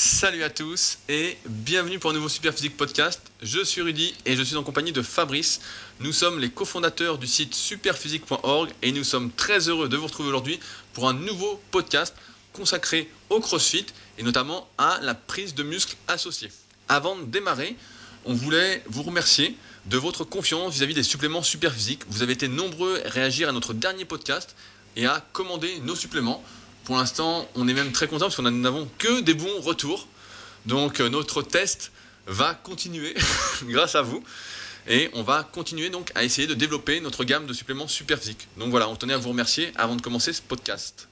Salut à tous et bienvenue pour un nouveau Superphysique podcast. Je suis Rudy et je suis en compagnie de Fabrice. Nous sommes les cofondateurs du site superphysique.org et nous sommes très heureux de vous retrouver aujourd'hui pour un nouveau podcast consacré au CrossFit et notamment à la prise de muscles associés. Avant de démarrer, on voulait vous remercier de votre confiance vis-à-vis des suppléments Superphysique. Vous avez été nombreux à réagir à notre dernier podcast et à commander nos suppléments. Pour l'instant, on est même très content parce qu'on n'avons que des bons retours. Donc euh, notre test va continuer grâce à vous. Et on va continuer donc à essayer de développer notre gamme de suppléments super physiques. Donc voilà, on tenait à vous remercier avant de commencer ce podcast.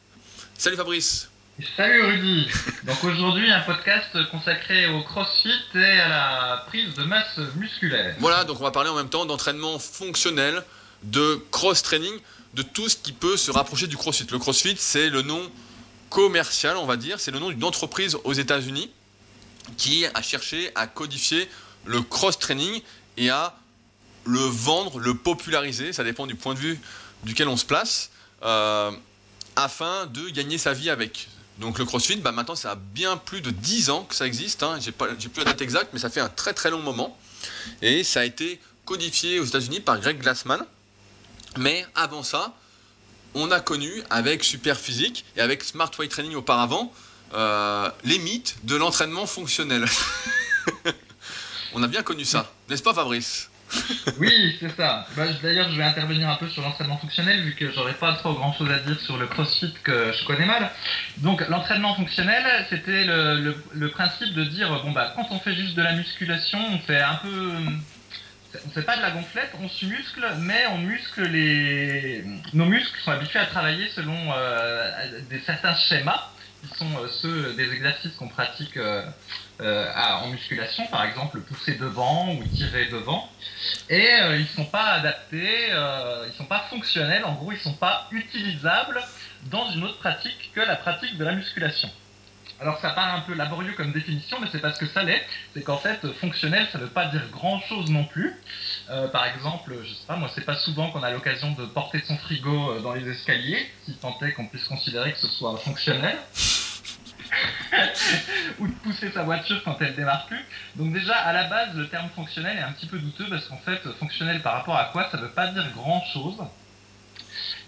Salut Fabrice Salut Rudy Donc aujourd'hui un podcast consacré au crossfit et à la prise de masse musculaire. Voilà, donc on va parler en même temps d'entraînement fonctionnel, de cross-training, de tout ce qui peut se rapprocher du crossfit. Le crossfit, c'est le nom commercial, on va dire. C'est le nom d'une entreprise aux États-Unis qui a cherché à codifier le cross-training et à le vendre, le populariser, ça dépend du point de vue duquel on se place, euh, afin de gagner sa vie avec. Donc le CrossFit, bah maintenant ça a bien plus de 10 ans que ça existe, hein. j'ai plus la date exacte, mais ça fait un très très long moment. Et ça a été codifié aux États-Unis par Greg Glassman. Mais avant ça, on a connu avec Super Physique et avec Smart Weight Training auparavant euh, les mythes de l'entraînement fonctionnel. on a bien connu ça, n'est-ce pas Fabrice? Oui, c'est ça. Bah, d'ailleurs, je vais intervenir un peu sur l'entraînement fonctionnel vu que j'aurais pas trop grand chose à dire sur le crossfit que je connais mal. Donc, l'entraînement fonctionnel, c'était le, le, principe de dire bon, bah, quand on fait juste de la musculation, on fait un peu on fait pas de la gonflette, on se muscle, mais on muscle les. Nos muscles sont habitués à travailler selon euh, certains schémas, qui sont euh, ceux des exercices qu'on pratique euh, en musculation, par exemple pousser devant ou tirer devant. Et ils sont pas adaptés, ils sont pas fonctionnels, en gros, ils sont pas utilisables dans une autre pratique que la pratique de la musculation. Alors ça paraît un peu laborieux comme définition, mais c'est parce que ça l'est. C'est qu'en fait, fonctionnel, ça ne veut pas dire grand-chose non plus. Euh, par exemple, je sais pas, moi, c'est pas souvent qu'on a l'occasion de porter son frigo euh, dans les escaliers, si tant est qu'on puisse considérer que ce soit fonctionnel. ou de pousser sa voiture quand elle démarre plus. Donc déjà, à la base, le terme fonctionnel est un petit peu douteux parce qu'en fait, fonctionnel par rapport à quoi, ça ne veut pas dire grand-chose.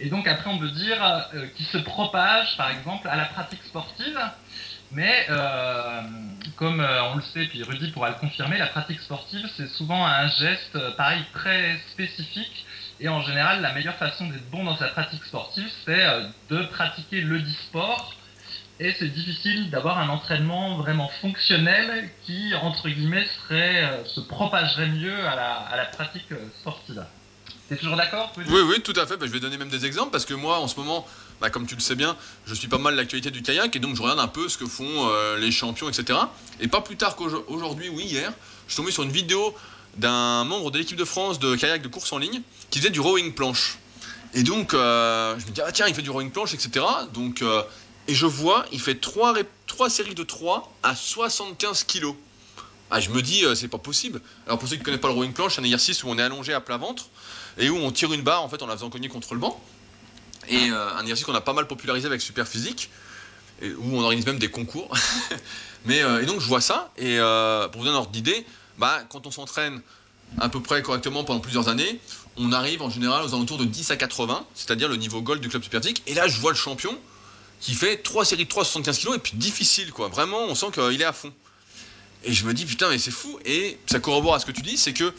Et donc après, on veut dire euh, qu'il se propage, par exemple, à la pratique sportive. Mais euh, comme euh, on le sait, puis Rudy pourra le confirmer, la pratique sportive, c'est souvent un geste, euh, pareil, très spécifique. Et en général, la meilleure façon d'être bon dans sa pratique sportive, c'est de pratiquer le e-sport. Et c'est difficile d'avoir un entraînement vraiment fonctionnel qui, entre guillemets, serait, se propagerait mieux à la, à la pratique sportive. T'es toujours d'accord Oui, oui, tout à fait. Bah, je vais donner même des exemples parce que moi, en ce moment, bah, comme tu le sais bien, je suis pas mal l'actualité du kayak et donc je regarde un peu ce que font euh, les champions, etc. Et pas plus tard qu'aujourd'hui ou hier, je suis tombé sur une vidéo d'un membre de l'équipe de France de kayak de course en ligne qui faisait du rowing planche. Et donc, euh, je me dis, ah tiens, il fait du rowing planche, etc. Donc, euh, et je vois, il fait 3, séries de 3 à 75 kilos. Ah, je me dis, c'est pas possible. Alors, pour ceux qui ne connaissent pas le rowing planche, c'est un exercice où on est allongé à plat ventre et où on tire une barre en fait en la faisant cogner contre le banc. Et euh, un exercice qu'on a pas mal popularisé avec Superphysique, et où on organise même des concours. Mais, euh, et donc je vois ça, et euh, pour vous donner un ordre d'idée, bah, quand on s'entraîne à peu près correctement pendant plusieurs années, on arrive en général aux alentours de 10 à 80, c'est-à-dire le niveau gold du club Superphysique. Et là, je vois le champion qui fait 3 séries de 3 75 kg, et puis difficile, quoi. Vraiment, on sent qu'il est à fond. Et je me dis, putain, mais c'est fou. Et ça corrobore à ce que tu dis, c'est que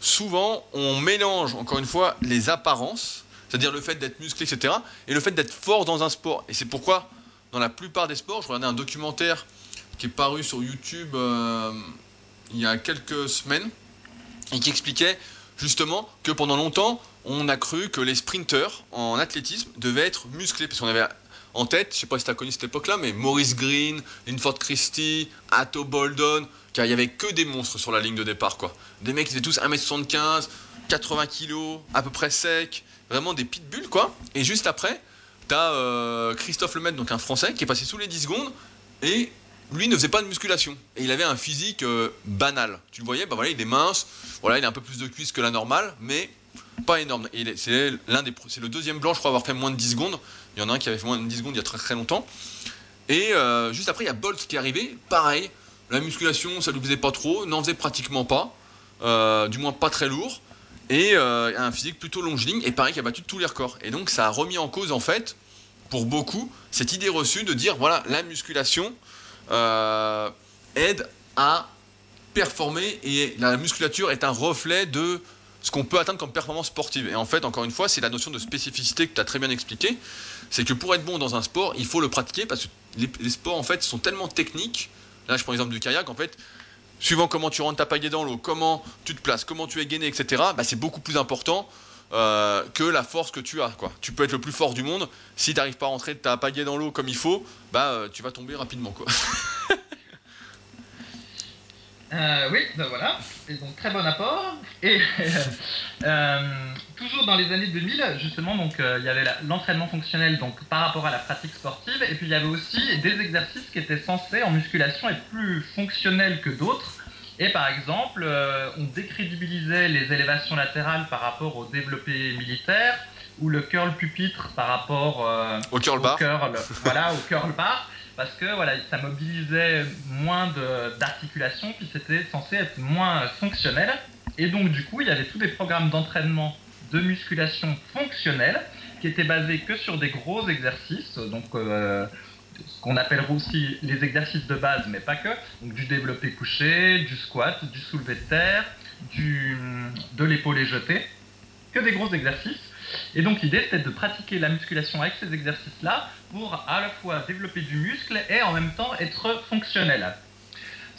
souvent, on mélange, encore une fois, les apparences, c'est-à-dire le fait d'être musclé, etc., et le fait d'être fort dans un sport. Et c'est pourquoi, dans la plupart des sports, je regardais un documentaire qui est paru sur YouTube euh, il y a quelques semaines, et qui expliquait justement que pendant longtemps, on a cru que les sprinteurs en athlétisme devaient être musclés, parce qu'on avait en tête, je sais pas si tu as connu cette époque-là, mais Maurice Green, Linford Christie, Atto Boldon, car il y avait que des monstres sur la ligne de départ, quoi. Des mecs qui étaient tous 1m75, 80 kg, à peu près secs, vraiment des pitbulls, quoi. Et juste après, tu as euh, Christophe Lemaitre, donc un Français, qui est passé sous les 10 secondes, et lui ne faisait pas de musculation. Et il avait un physique euh, banal. Tu le voyais, bah voilà, il est mince, voilà, il a un peu plus de cuisses que la normale, mais pas énorme. C'est l'un des, c'est le deuxième blanc, je crois, avoir fait moins de 10 secondes. Il y en a un qui avait fait moins de 10 secondes il y a très très longtemps. Et euh, juste après, il y a Bolt qui est arrivé. Pareil, la musculation, ça lui faisait pas trop, n'en faisait pratiquement pas. Euh, du moins pas très lourd. Et euh, un physique plutôt longiligne. Et pareil, qui a battu tous les records. Et donc, ça a remis en cause, en fait, pour beaucoup, cette idée reçue de dire voilà, la musculation aide à performer et la musculature est un reflet de ce qu'on peut atteindre comme performance sportive. Et en fait, encore une fois, c'est la notion de spécificité que tu as très bien expliqué. C'est que pour être bon dans un sport, il faut le pratiquer parce que les, sports, en fait, sont tellement techniques. Là, je prends l'exemple du kayak. En fait, suivant comment tu rentres ta pagaie dans l'eau, comment tu te places, comment tu es gainé, etc., bah, c'est beaucoup plus important euh, que la force que tu as. Quoi. Tu peux être le plus fort du monde. Si tu n'arrives pas à rentrer ta pagaie dans l'eau comme il faut, bah, euh, tu vas tomber rapidement. Euh, oui, ben voilà. Et donc très bon apport. Et euh, toujours dans les années 2000, justement, donc euh, il y avait l'entraînement fonctionnel donc par rapport à la pratique sportive, et puis il y avait aussi des exercices qui étaient censés en musculation être plus fonctionnels que d'autres. Et par exemple, on décrédibilisait les élévations latérales par rapport au développé militaire ou le curl pupitre par rapport au curl bar. voilà, au curl bar parce que voilà, ça mobilisait moins d'articulation, puis c'était censé être moins fonctionnel. Et donc du coup, il y avait tous des programmes d'entraînement de musculation fonctionnelle qui étaient basés que sur des gros exercices, donc euh, ce qu'on appelle aussi les exercices de base, mais pas que, donc du développé couché, du squat, du soulevé de terre, de l'épaule jetée, que des gros exercices. Et donc l'idée c'était de pratiquer la musculation avec ces exercices-là pour à la fois développer du muscle et en même temps être fonctionnel.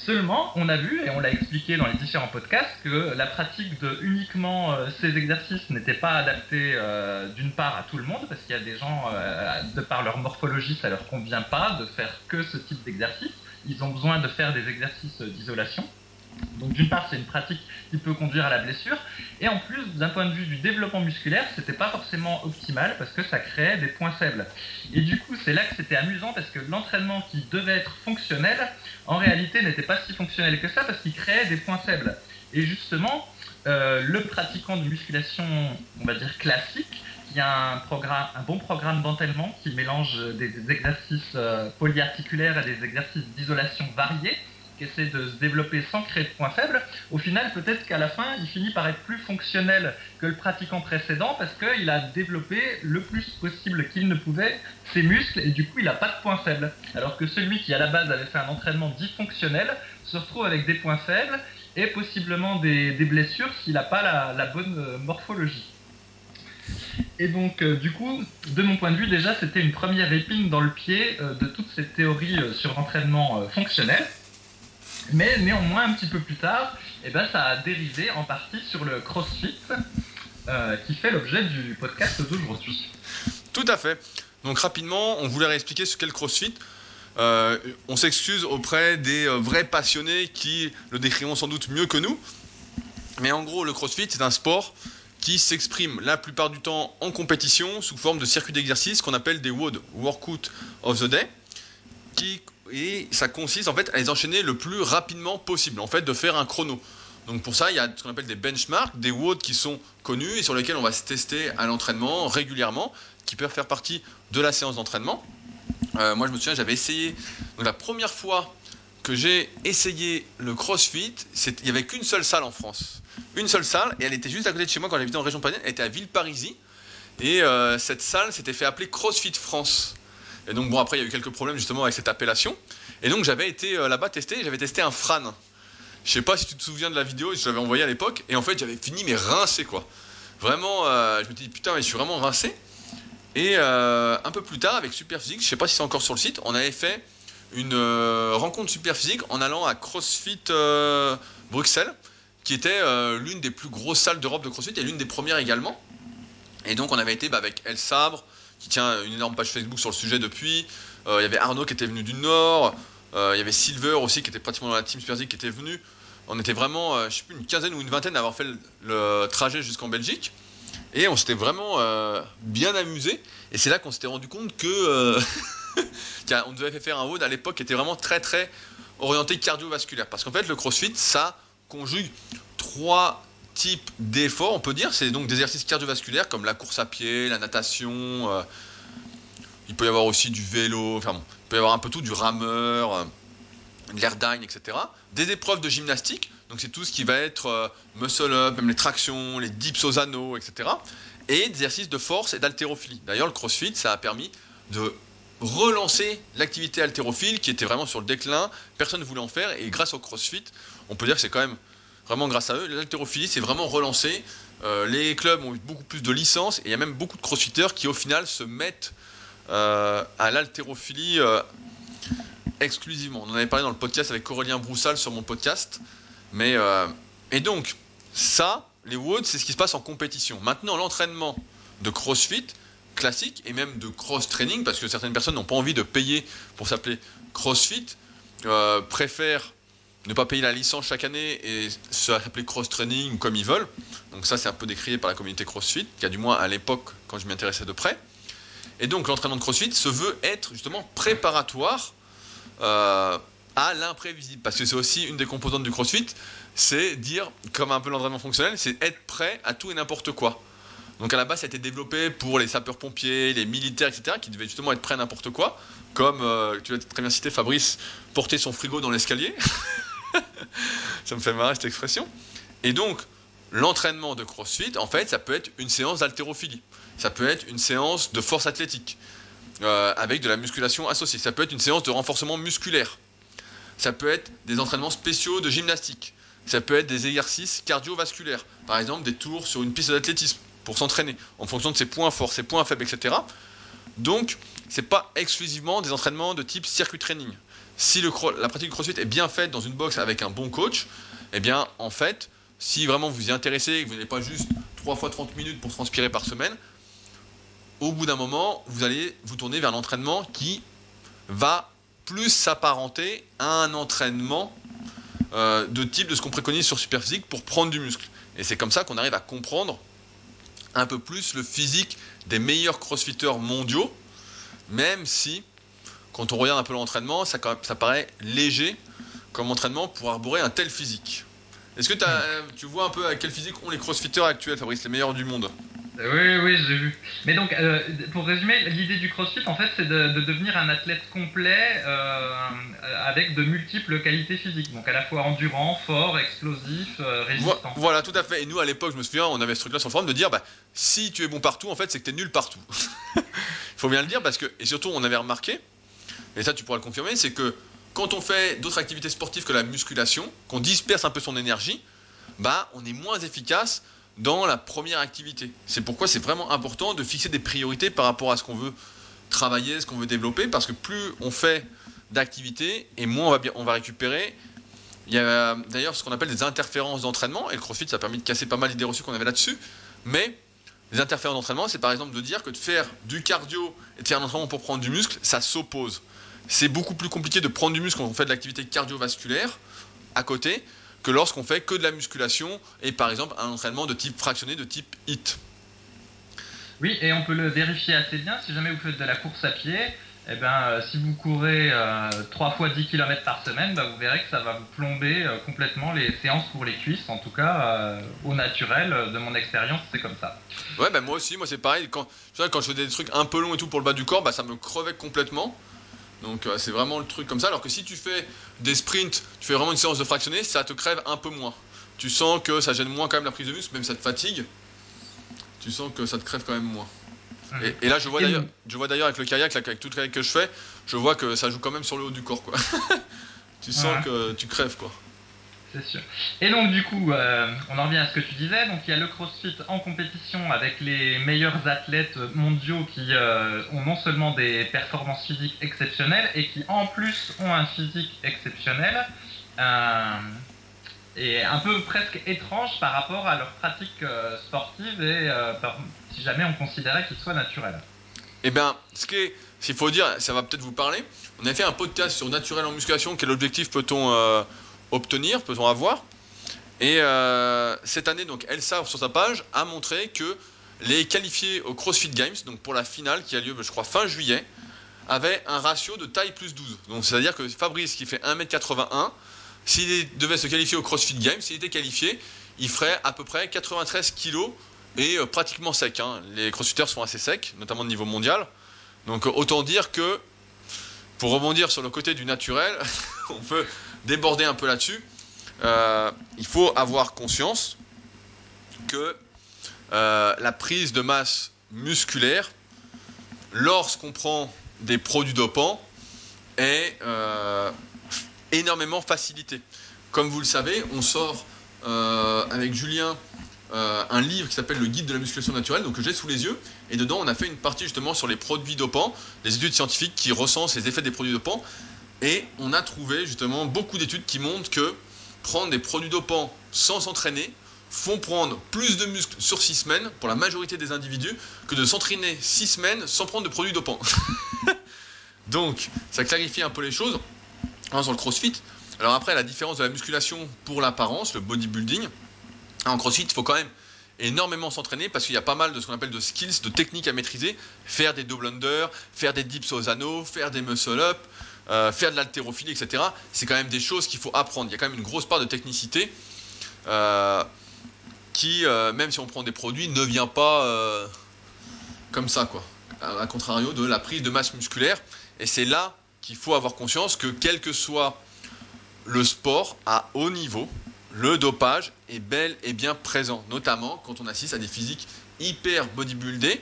Seulement, on a vu, et on l'a expliqué dans les différents podcasts, que la pratique de uniquement euh, ces exercices n'était pas adaptée euh, d'une part à tout le monde, parce qu'il y a des gens, euh, de par leur morphologie, ça leur convient pas de faire que ce type d'exercice. Ils ont besoin de faire des exercices d'isolation. Donc d'une part, c'est une pratique qui peut conduire à la blessure, et en plus, d'un point de vue du développement musculaire, c'était pas forcément optimal parce que ça créait des points faibles. Et du coup, c'est là que c'était amusant parce que l'entraînement qui devait être fonctionnel, en réalité, n'était pas si fonctionnel que ça parce qu'il créait des points faibles. Et justement, euh, le pratiquant de musculation, on va dire classique, qui a un, bon programme d'entraînement qui mélange des, exercices euh, polyarticulaires et des exercices d'isolation variés, essaie de se développer sans créer de points faibles, au final, peut-être qu'à la fin, il finit par être plus fonctionnel que le pratiquant précédent parce qu'il a développé le plus possible qu'il ne pouvait ses muscles et du coup, il n'a pas de points faibles. Alors que celui qui, à la base, avait fait un entraînement dit fonctionnel se retrouve avec des points faibles et possiblement des, blessures s'il n'a pas la, bonne euh, morphologie. Et donc, euh, du coup, de mon point de vue, déjà, c'était une première épine dans le pied euh, de toute cette théorie sur l'entraînement fonctionnel. Mais néanmoins, un petit peu plus tard, eh ben, ça a dérivé en partie sur le CrossFit, euh, qui fait l'objet du podcast d'aujourd'hui. Tout à fait. Donc rapidement, on voulait réexpliquer ce qu'est le CrossFit. Euh, on s'excuse auprès des euh, vrais passionnés qui le décriront sans doute mieux que nous. Mais en gros, le CrossFit, c'est un sport qui s'exprime la plupart du temps en compétition sous forme de circuit d'exercice qu'on appelle des WOD, Workout of the Day, qui et ça consiste en fait à les enchaîner le plus rapidement possible, en fait de faire un chrono. Donc pour ça, il y a ce qu'on appelle des benchmarks, des WOD qui sont connus et sur lesquels on va se tester à l'entraînement régulièrement, qui peuvent faire partie de la séance d'entraînement. Euh, moi, je me souviens, j'avais essayé. La première fois que j'ai essayé le CrossFit, il n'y avait qu'une seule salle en France. Une seule salle, et elle était juste à côté de chez moi quand j'habitais en région parisienne. Elle était à Villeparisis. Et euh, cette salle s'était fait appeler CrossFit France. Et donc, bon, après, il y a eu quelques problèmes justement avec cette appellation. Et donc, j'avais été euh, là-bas tester, j'avais testé un Fran. Je sais pas si tu te souviens de la vidéo, je l'avais envoyé à l'époque. Et en fait, j'avais fini, mais rincé, quoi. Vraiment, euh, je me dis, putain, mais je suis vraiment rincé. Et euh, un peu plus tard, avec Superphysique, je sais pas si c'est encore sur le site, on avait fait une rencontre Superphysique en allant à CrossFit Bruxelles, qui était l'une des plus grosses salles d'Europe de CrossFit et l'une des premières également. Et donc, on avait été bah, avec El Sabre, qui tient une énorme page Facebook sur le sujet depuis. Euh, il y avait Arnaud qui était venu du Nord. Euh, il y avait Silver aussi qui était pratiquement dans la team Spearsy qui était venu. On était vraiment, euh, je sais plus, une quinzaine ou une vingtaine à avoir fait le, trajet jusqu'en Belgique. Et on s'était vraiment bien amusé. Et c'est là qu'on s'était rendu compte que on devait faire un WOD à l'époque qui était vraiment très très orienté cardiovasculaire. Parce qu'en fait, le CrossFit, ça conjugue trois type d'effort, on peut dire. C'est donc des exercices cardiovasculaires comme la course à pied, la natation. Euh. il peut y avoir aussi du vélo, enfin bon, il peut y avoir un peu tout, du rameur, euh, de l'airdyne, etc. Des épreuves de gymnastique, donc c'est tout ce qui va être euh, muscle up, même les tractions, les dips aux anneaux, etc. Et des exercices de force et d'haltérophilie. D'ailleurs, le crossfit, ça a permis de relancer l'activité haltérophile qui était vraiment sur le déclin, personne ne voulait en faire, et grâce au crossfit, on peut dire que c'est quand même vraiment grâce à eux, l'haltérophilie s'est vraiment relancée. Euh, les clubs ont eu beaucoup plus de licences, et il y a même beaucoup de crossfitters qui au final se mettent euh, à l'haltérophilie euh, exclusivement. On en avait parlé dans le podcast avec Aurélien Broussal sur mon podcast. Mais, et donc, ça, les WOD, c'est ce qui se passe en compétition. Maintenant, l'entraînement de CrossFit, classique et même de cross-training, parce que certaines personnes n'ont pas envie de payer pour s'appeler CrossFit, euh, préfèrent ne pas payer la licence chaque année et s'appeler cross-training comme ils veulent. Donc ça, c'est un peu décrié par la communauté CrossFit, qui a du moins à l'époque, quand je m'y intéressais de près. Et donc l'entraînement de CrossFit se veut être justement préparatoire euh, à l'imprévisible, parce que c'est aussi une des composantes du CrossFit, c'est dire, comme un peu l'entraînement fonctionnel, c'est être prêt à tout et n'importe quoi. Donc à la base, ça a été développé pour les sapeurs-pompiers, les militaires, etc., qui devaient justement être prêts à n'importe quoi. Comme, euh, tu l'as très bien cité, Fabrice, porter son frigo dans l'escalier. ça me fait marrer cette expression. Et donc, l'entraînement de CrossFit, en fait, ça peut être une séance d'haltérophilie. Ça peut être une séance de force athlétique, euh, avec de la musculation associée. Ça peut être une séance de renforcement musculaire. Ça peut être des entraînements spéciaux de gymnastique. Ça peut être des exercices cardiovasculaires. Par exemple, des tours sur une piste d'athlétisme pour s'entraîner, en fonction de ses points forts, ses points faibles, etc. Donc, c'est pas exclusivement des entraînements de type circuit training. Si la pratique du crossfit est bien faite dans une box avec un bon coach, eh bien, en fait, si vraiment vous y intéressez et que vous n'avez pas juste 3 fois 30 minutes pour transpirer par semaine, au bout d'un moment, vous allez vous tourner vers l'entraînement qui va plus s'apparenter à un entraînement euh, de type de ce qu'on préconise sur Superphysique pour prendre du muscle. Et c'est comme ça qu'on arrive à comprendre un peu plus le physique des meilleurs crossfitters mondiaux, même si, quand on regarde un peu l'entraînement, ça, ça paraît léger comme entraînement pour arborer un tel physique. Est-ce que hmm. tu vois un peu à quel physique ont les crossfitters actuels, Fabrice, les meilleurs du monde? Oui, oui, j'ai vu. Mais donc, euh, pour résumer, l'idée du CrossFit, en fait, c'est de, devenir un athlète complet euh, avec de multiples qualités physiques. Donc, à la fois endurant, fort, explosif, euh, résistant. Voilà, tout à fait. Et nous, à l'époque, je me souviens, on avait ce truc-là sur le forum de dire, bah, si tu es bon partout, en fait, c'est que tu es nul partout. Il faut bien le dire parce que, et surtout, on avait remarqué, et ça, tu pourras le confirmer, c'est que quand on fait d'autres activités sportives que la musculation, qu'on disperse un peu son énergie, bah, on est moins efficace dans la première activité. C'est pourquoi c'est vraiment important de fixer des priorités par rapport à ce qu'on veut travailler, ce qu'on veut développer, parce que plus on fait d'activités et moins on va, on va récupérer. Il y a d'ailleurs ce qu'on appelle des interférences d'entraînement, et le CrossFit ça a permis de casser pas mal d'idées reçues qu'on avait là-dessus, mais les interférences d'entraînement, c'est par exemple de dire que de faire du cardio et de faire un entraînement pour prendre du muscle, ça s'oppose. C'est beaucoup plus compliqué de prendre du muscle quand on fait de l'activité cardiovasculaire à côté que lorsqu'on fait que de la musculation et par exemple un entraînement de type fractionné, de type HIT. Oui, et on peut le vérifier assez bien si jamais vous faites de la course à pied. Eh ben, euh, si vous courez euh, 3 fois 10 km par semaine, bah, vous verrez que ça va vous plomber euh, complètement les séances pour les cuisses. En tout cas, euh, au naturel, de mon expérience, c'est comme ça. Ouais, bah, moi aussi, moi c'est pareil. Quand, quand je fais des trucs un peu longs et tout pour le bas du corps, bah, ça me crevait complètement. Donc euh, c'est vraiment le truc comme ça. Alors que si tu fais des sprints, tu fais vraiment une séance de fractionné, ça te crève un peu moins. Tu sens que ça gêne moins quand même la prise de muscle, même ça te fatigue. Tu sens que ça te crève quand même moins. Et, là, je vois d'ailleurs, je vois d'ailleurs avec le kayak, avec tout le kayak que je fais, je vois que ça joue quand même sur le haut du corps, quoi. tu sens que tu crèves, quoi. C'est sûr. Et donc du coup, euh, on en revient à ce que tu disais. Donc il y a le CrossFit en compétition avec les meilleurs athlètes mondiaux qui euh, ont non seulement des performances physiques exceptionnelles et qui en plus ont un physique exceptionnel euh, et un peu presque étrange par rapport à leur pratique sportive et si jamais on considérait qu'ils soient naturels. Eh bien, ce qu'il faut dire, ça va peut-être vous parler. On a fait un podcast sur naturel en musculation. Quel objectif peut-on obtenir, peut-on avoir. Et euh, cette année, donc, Elsa, sur sa page, a montré que les qualifiés au CrossFit Games, donc pour la finale qui a lieu, je crois, fin juillet, avaient un ratio de taille plus 12. Donc, c'est-à-dire que Fabrice, qui fait 1m81, s'il devait se qualifier au CrossFit Games, s'il était qualifié, il ferait à peu près 93 kg et euh, pratiquement sec. Hein. Les crossfitters sont assez secs, notamment au niveau mondial. Donc autant dire que, pour rebondir sur le côté du naturel, on peut déborder un peu là-dessus. Euh, il faut avoir conscience que euh, la prise de masse musculaire, lorsqu'on prend des produits dopants, est euh, énormément facilitée. Comme vous le savez, on sort avec Julien un livre qui s'appelle Le guide de la musculation naturelle, donc que j'ai sous les yeux, et dedans on a fait une partie justement sur les produits dopants, les études scientifiques qui recensent les effets des produits dopants, et on a trouvé justement beaucoup d'études qui montrent que prendre des produits dopants sans s'entraîner font prendre plus de muscles sur 6 semaines pour la majorité des individus que de s'entraîner 6 semaines sans prendre de produits dopants. Donc, ça clarifie un peu les choses hein, sur le crossfit. Alors après, la différence de la musculation pour l'apparence, le bodybuilding, en crossfit, il faut quand même énormément s'entraîner parce qu'il y a pas mal de ce qu'on appelle de skills, de techniques à maîtriser. Faire des double under, faire des dips aux anneaux, faire des muscle up, euh, faire de l'haltérophilie, etc. C'est quand même des choses qu'il faut apprendre. Il y a quand même une grosse part de technicité euh, qui, euh, même si on prend des produits, ne vient pas comme ça, quoi. Contrario de la prise de masse musculaire. Et c'est là qu'il faut avoir conscience que quel que soit le sport à haut niveau, le dopage est bel et bien présent, notamment quand on assiste à des physiques hyper bodybuildés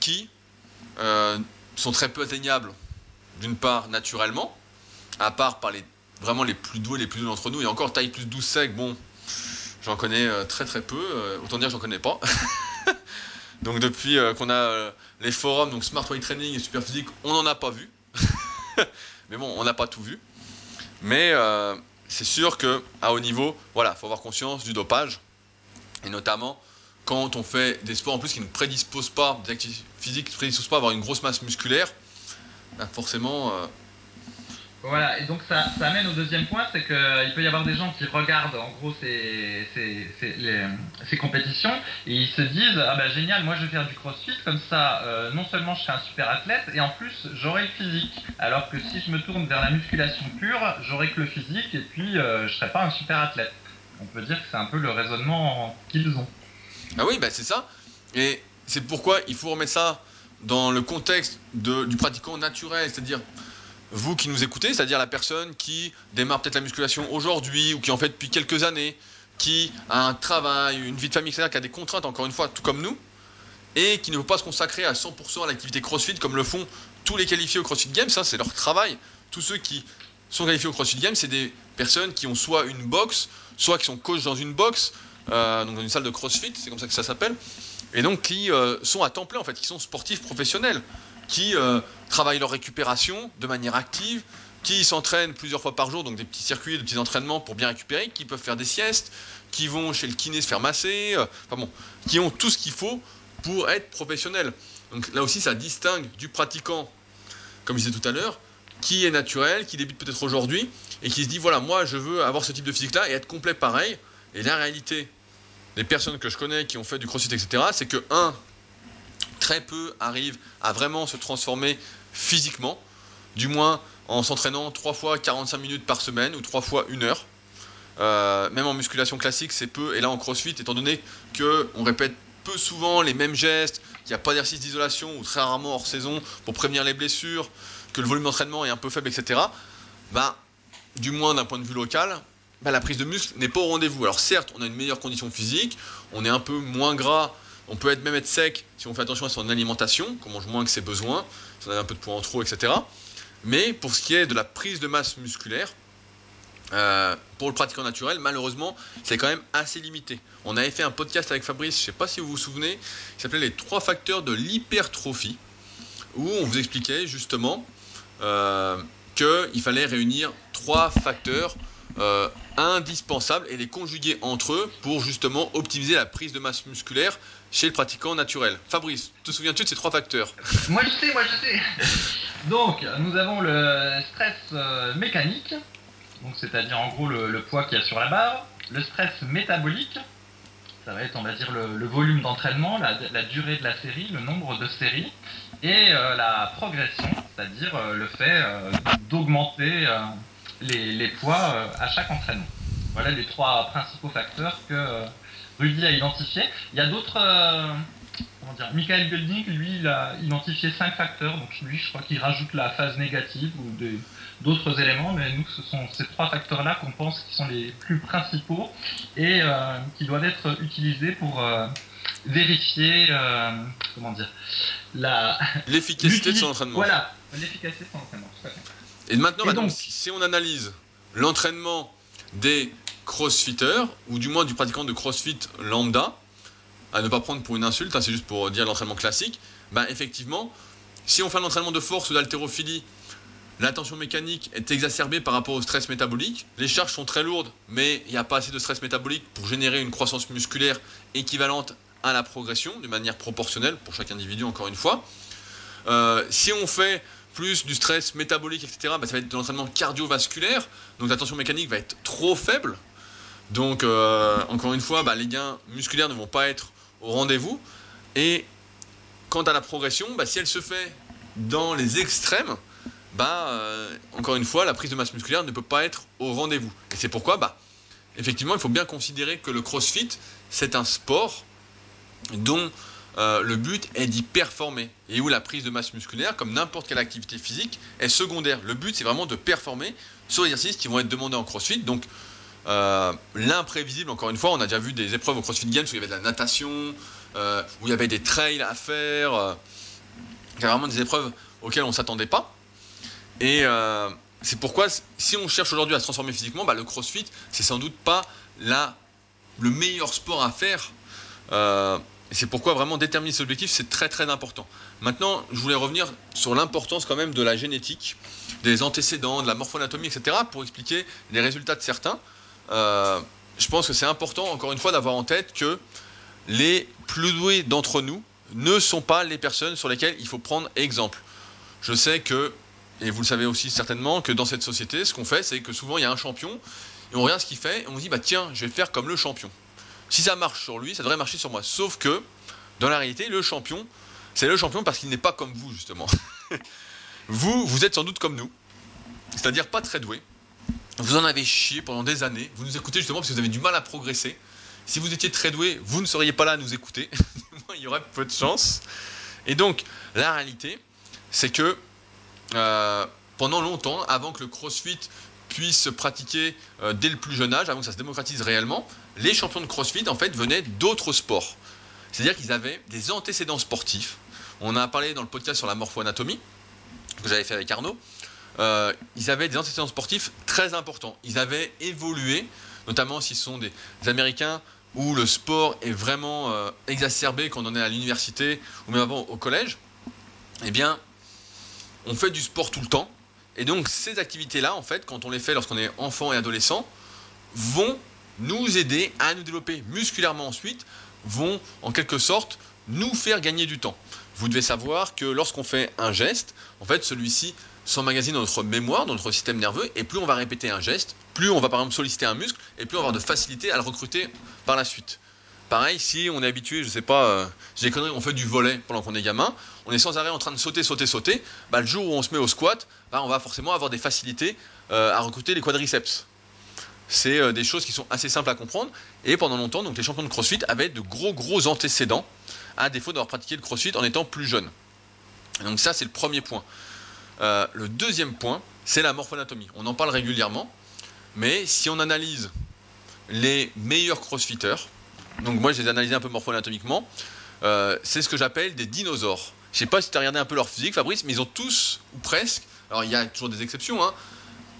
qui sont très peu atteignables d'une part naturellement, à part par les vraiment les plus doués, les plus doués d'entre nous, et encore taille plus 12 sec, bon, j'en connais euh, très très peu, euh, autant dire j'en connais pas. donc depuis euh, qu'on a les forums, donc Smart Weight Training et Super Physique, on n'en a pas vu. Mais bon, on n'a pas tout vu. Mais c'est sûr que à haut niveau, voilà, faut avoir conscience du dopage, et notamment quand on fait des sports en plus qui ne prédisposent pas, des activités physiques ne prédisposent pas à avoir une grosse masse musculaire, bah, forcément. Euh, voilà, et donc ça, ça, amène au deuxième point, c'est qu'il peut y avoir des gens qui regardent en gros ces, ces, ces, compétitions et ils se disent Ah ben génial, moi je vais faire du crossfit, comme ça euh, non seulement je serai un super athlète et en plus j'aurai le physique. Alors que si je me tourne vers la musculation pure, j'aurai que le physique et puis euh, je serai pas un super athlète. On peut dire que c'est un peu le raisonnement qu'ils ont. Ah oui, bah c'est ça. Et c'est pourquoi il faut remettre ça dans le contexte du pratiquant naturel, c'est-à-dire vous qui nous écoutez, c'est-à-dire la personne qui démarre peut-être la musculation aujourd'hui ou qui en fait depuis quelques années, qui a un travail, une vie de famille, etc., qui a des contraintes, encore une fois, tout comme nous, et qui ne veut pas se consacrer à 100% à l'activité CrossFit comme le font tous les qualifiés au CrossFit Games, ça c'est leur travail. Tous ceux qui sont qualifiés au CrossFit Games, c'est des personnes qui ont soit une box, soit qui sont coach dans une box, euh, donc dans une salle de CrossFit, c'est comme ça que ça s'appelle, et donc qui euh, sont à temps plein en fait, qui sont sportifs professionnels, qui euh, travaillent leur récupération de manière active, qui s'entraînent plusieurs fois par jour, donc des petits circuits, des petits entraînements pour bien récupérer, qui peuvent faire des siestes, qui vont chez le kiné se faire masser, enfin bon, qui ont tout ce qu'il faut pour être professionnels. Donc là aussi, ça distingue du pratiquant, comme je disais tout à l'heure, qui est naturel, qui débute peut-être aujourd'hui, et qui se dit voilà, moi je veux avoir ce type de physique-là et être complet pareil. Et la réalité, les personnes que je connais qui ont fait du crossfit, etc., c'est que, un, très peu arrivent à vraiment se transformer physiquement, du moins en s'entraînant 3 fois 45 minutes par semaine ou 3 fois 1 heure. Euh, même en musculation classique, c'est peu. Et là, en crossfit, étant donné qu'on répète peu souvent les mêmes gestes, qu'il n'y a pas d'exercice d'isolation ou très rarement hors saison pour prévenir les blessures, que le volume d'entraînement est un peu faible, etc., ben, du moins d'un point de vue local, bah, la prise de muscle n'est pas au rendez-vous. Alors certes, on a une meilleure condition physique, on est un peu moins gras, on peut même être sec si on fait attention à son alimentation, qu'on mange moins que ses besoins, si on a un peu de poids en trop, etc. Mais pour ce qui est de la prise de masse musculaire, euh, pour le pratiquant naturel, malheureusement, c'est quand même assez limité. On avait fait un podcast avec Fabrice, je ne sais pas si vous vous souvenez, qui s'appelait Les trois facteurs de l'hypertrophie, où on vous expliquait justement euh, qu'il fallait réunir trois facteurs euh, indispensables et les conjuguer entre eux pour justement optimiser la prise de masse musculaire chez le pratiquant naturel. Fabrice, te souviens-tu de ces trois facteurs? Moi je sais, moi je sais. Donc nous avons le stress euh, mécanique, c'est-à-dire en gros le, poids qu'il y a sur la barre, le stress métabolique, ça va être on va dire le, volume d'entraînement, la, durée de la série, le nombre de séries, et euh, la progression, c'est-à-dire le fait d'augmenter les, poids euh, à chaque entraînement. Voilà les trois principaux facteurs que euh, Rudy a identifiés. Il y a d'autres euh, comment dire, Michael Golding, lui, il a identifié cinq facteurs. Donc lui, je crois qu'il rajoute la phase négative ou d'autres éléments, mais nous, ce sont ces trois facteurs-là qu'on pense qui sont les plus principaux et euh, qui doivent être utilisés pour euh, vérifier, euh, comment dire, la l'efficacité de son entraînement. Voilà, l'efficacité de son entraînement. Et maintenant, donc, si on analyse l'entraînement des crossfitters, ou du moins du pratiquant de crossfit lambda, à ne pas prendre pour une insulte, hein, c'est juste pour dire l'entraînement classique, bah, effectivement, si on fait un entraînement de force ou d'haltérophilie, la tension mécanique est exacerbée par rapport au stress métabolique. Les charges sont très lourdes, mais il n'y a pas assez de stress métabolique pour générer une croissance musculaire équivalente à la progression, de manière proportionnelle pour chaque individu, encore une fois. Euh, si on fait plus du stress métabolique, etc., bah, ça va être de l'entraînement cardiovasculaire, donc la tension mécanique va être trop faible. Donc, euh, encore une fois, bah, les gains musculaires ne vont pas être au rendez-vous. Et quant à la progression, bah, si elle se fait dans les extrêmes, bah, euh, encore une fois, la prise de masse musculaire ne peut pas être au rendez-vous. Et c'est pourquoi, bah, effectivement, il faut bien considérer que le crossfit, c'est un sport dont euh, le but est d'y performer et où la prise de masse musculaire, comme n'importe quelle activité physique, est secondaire. Le but, c'est vraiment de performer sur les exercices qui vont être demandés en crossfit. Donc, euh, l'imprévisible, encore une fois, on a déjà vu des épreuves au CrossFit Games où il y avait de la natation, euh, où il y avait des trails à faire. Il y vraiment des épreuves auxquelles on ne s'attendait pas. Et c'est pourquoi, si on cherche aujourd'hui à se transformer physiquement, bah, le CrossFit, c'est sans doute pas le meilleur sport à faire. Et c'est pourquoi vraiment déterminer ses objectifs, c'est très très important. Maintenant, je voulais revenir sur l'importance quand même de la génétique, des antécédents, de la morphoanatomie, etc., pour expliquer les résultats de certains. Euh, je pense que c'est important, encore une fois, d'avoir en tête que les plus doués d'entre nous ne sont pas les personnes sur lesquelles il faut prendre exemple. Je sais que, et vous le savez aussi certainement, que dans cette société, ce qu'on fait, c'est que souvent il y a un champion, et on regarde ce qu'il fait, et on se dit, bah tiens, je vais faire comme le champion. Si ça marche sur lui, ça devrait marcher sur moi. Sauf que, dans la réalité, le champion, c'est le champion parce qu'il n'est pas comme vous, justement. vous, vous êtes sans doute comme nous, c'est-à-dire pas très doué, vous en avez chié pendant des années. Vous nous écoutez justement parce que vous avez du mal à progresser. Si vous étiez très doué, vous ne seriez pas là à nous écouter. Il y aurait peu de chance. Et donc, la réalité, c'est que euh, pendant longtemps, avant que le crossfit puisse se pratiquer euh, dès le plus jeune âge, avant que ça se démocratise réellement, les champions de crossfit, en fait, venaient d'autres sports. C'est-à-dire qu'ils avaient des antécédents sportifs. On a parlé dans le podcast sur la morpho-anatomie, que j'avais fait avec Arnaud. Euh, ils avaient des antécédents sportifs très importants. Ils avaient évolué, notamment s'ils sont des, Américains où le sport est vraiment euh, exacerbé quand on est à l'université ou même avant au collège. Eh bien, on fait du sport tout le temps. Et donc ces activités-là, en fait, quand on les fait lorsqu'on est enfant et adolescent, vont nous aider à nous développer musculairement ensuite, vont en quelque sorte nous faire gagner du temps. Vous devez savoir que lorsqu'on fait un geste, en fait, celui-ci s'emmagasine dans notre mémoire, dans notre système nerveux, et plus on va répéter un geste, plus on va par exemple solliciter un muscle, et plus on va avoir de facilité à le recruter par la suite. Pareil, si on est habitué, je sais pas, euh, j'ai conneries, on fait du volet pendant qu'on est gamin, on est sans arrêt en train de sauter, sauter, sauter, bah, le jour où on se met au squat, bah, on va forcément avoir des facilités euh, à recruter les quadriceps. C'est euh, des choses qui sont assez simples à comprendre, et pendant longtemps, donc les champions de CrossFit avaient de gros gros antécédents, à défaut d'avoir pratiqué le CrossFit en étant plus jeune. Donc ça, c'est le premier point. Euh, le deuxième point, c'est la morphoanatomie. On en parle régulièrement, mais si on analyse les meilleurs crossfitters, donc moi je les ai analysés un peu morpho-anatomiquement, euh, c'est ce que j'appelle des dinosaures. Je sais pas si tu as regardé un peu leur physique, Fabrice, mais ils ont tous, ou presque, alors il y a toujours des exceptions, hein,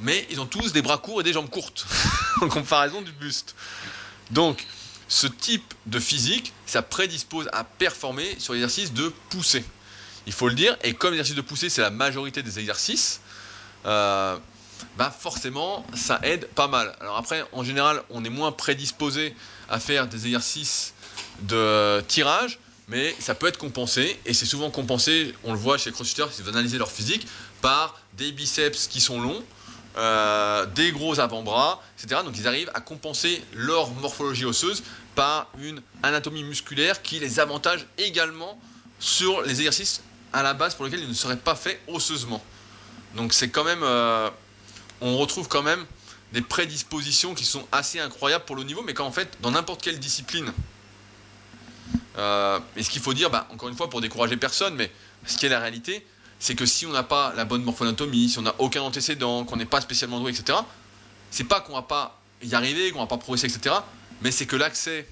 mais ils ont tous des bras courts et des jambes courtes, en comparaison du buste. Donc, ce type de physique, ça prédispose à performer sur l'exercice de poussée il faut le dire. Et comme l'exercice de poussée, c'est la majorité des exercices, euh, bah forcément, ça aide pas mal. Alors après, en général, on est moins prédisposé à faire des exercices de tirage, mais ça peut être compensé, et c'est souvent compensé, on le voit chez les crossfitters, si vous analysez leur physique, par des biceps qui sont longs, euh, des gros avant-bras, etc. Donc ils arrivent à compenser leur morphologie osseuse par une anatomie musculaire qui les avantage également sur les exercices à la base pour lequel il ne serait pas fait osseusement. Donc c'est quand même, euh, on retrouve quand même des prédispositions qui sont assez incroyables pour le niveau, mais qu'en fait, dans n'importe quelle discipline, Euh, et ce qu'il faut dire, bah, encore une fois, pour décourager personne, mais ce qui est la réalité, c'est que si on n'a pas la bonne morphonatomie, si on n'a aucun antécédent, qu'on n'est pas spécialement doué, etc., c'est pas qu'on va pas y arriver, qu'on va pas progresser, etc., mais c'est que l'accès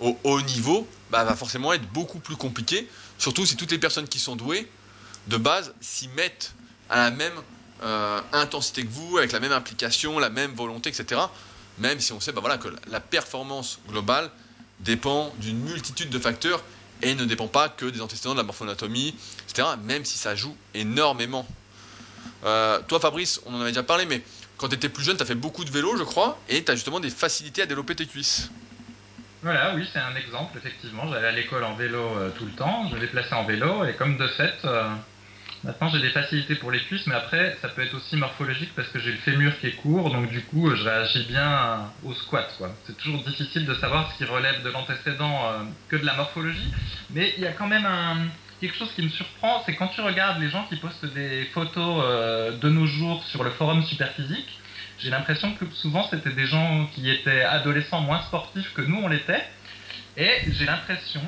au haut niveau bah, va forcément être beaucoup plus compliqué, surtout si toutes les personnes qui sont douées, de base, s'y mettent à la même euh, intensité que vous, avec la même implication, la même volonté, etc. Même si on sait bah, voilà, que la performance globale dépend d'une multitude de facteurs et ne dépend pas que des antécédents de la morphonatomie, etc. Même si ça joue énormément. Euh, toi, Fabrice, on en avait déjà parlé, mais quand tu étais plus jeune, tu as fait beaucoup de vélo, je crois, et tu as justement des facilités à développer tes cuisses. Voilà, oui, c'est un exemple, effectivement. J'allais à l'école en vélo euh, tout le temps, je me déplaçais en vélo, et comme de fait, maintenant j'ai des facilités pour les cuisses, mais après, ça peut être aussi morphologique parce que j'ai le fémur qui est court, donc du coup, je réagis bien au squat. C'est toujours difficile de savoir ce qui relève de l'antécédent euh, que de la morphologie, mais il y a quand même un, quelque chose qui me surprend, c'est quand tu regardes les gens qui postent des photos de nos jours sur le forum Superphysique, j'ai l'impression que souvent c'était des gens qui étaient adolescents moins sportifs que nous on l'était. Et j'ai l'impression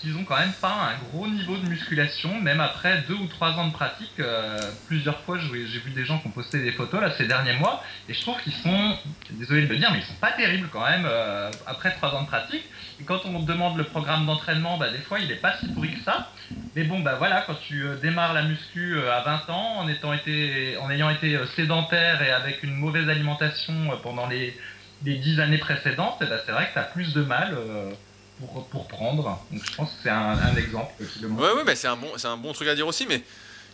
qu'ils ont quand même pas un gros niveau de musculation, même après deux ou trois ans de pratique. Euh, plusieurs fois, j'ai vu des gens qui ont posté des photos là ces derniers mois, et je trouve qu'ils sont, désolé de le dire, mais ils sont pas terribles quand même euh, après trois ans de pratique. Et quand on demande le programme d'entraînement, bah, des fois il est pas si pourri que ça. Mais bon, bah voilà, quand tu euh, démarres la muscu à 20 ans, en, étant été, en ayant été sédentaire et avec une mauvaise alimentation pendant les, les 10 années précédentes, ben, c'est vrai que tu as plus de mal pour, prendre. Donc je pense que c'est un, exemple ouais, c'est un, bon, un bon truc à dire aussi, mais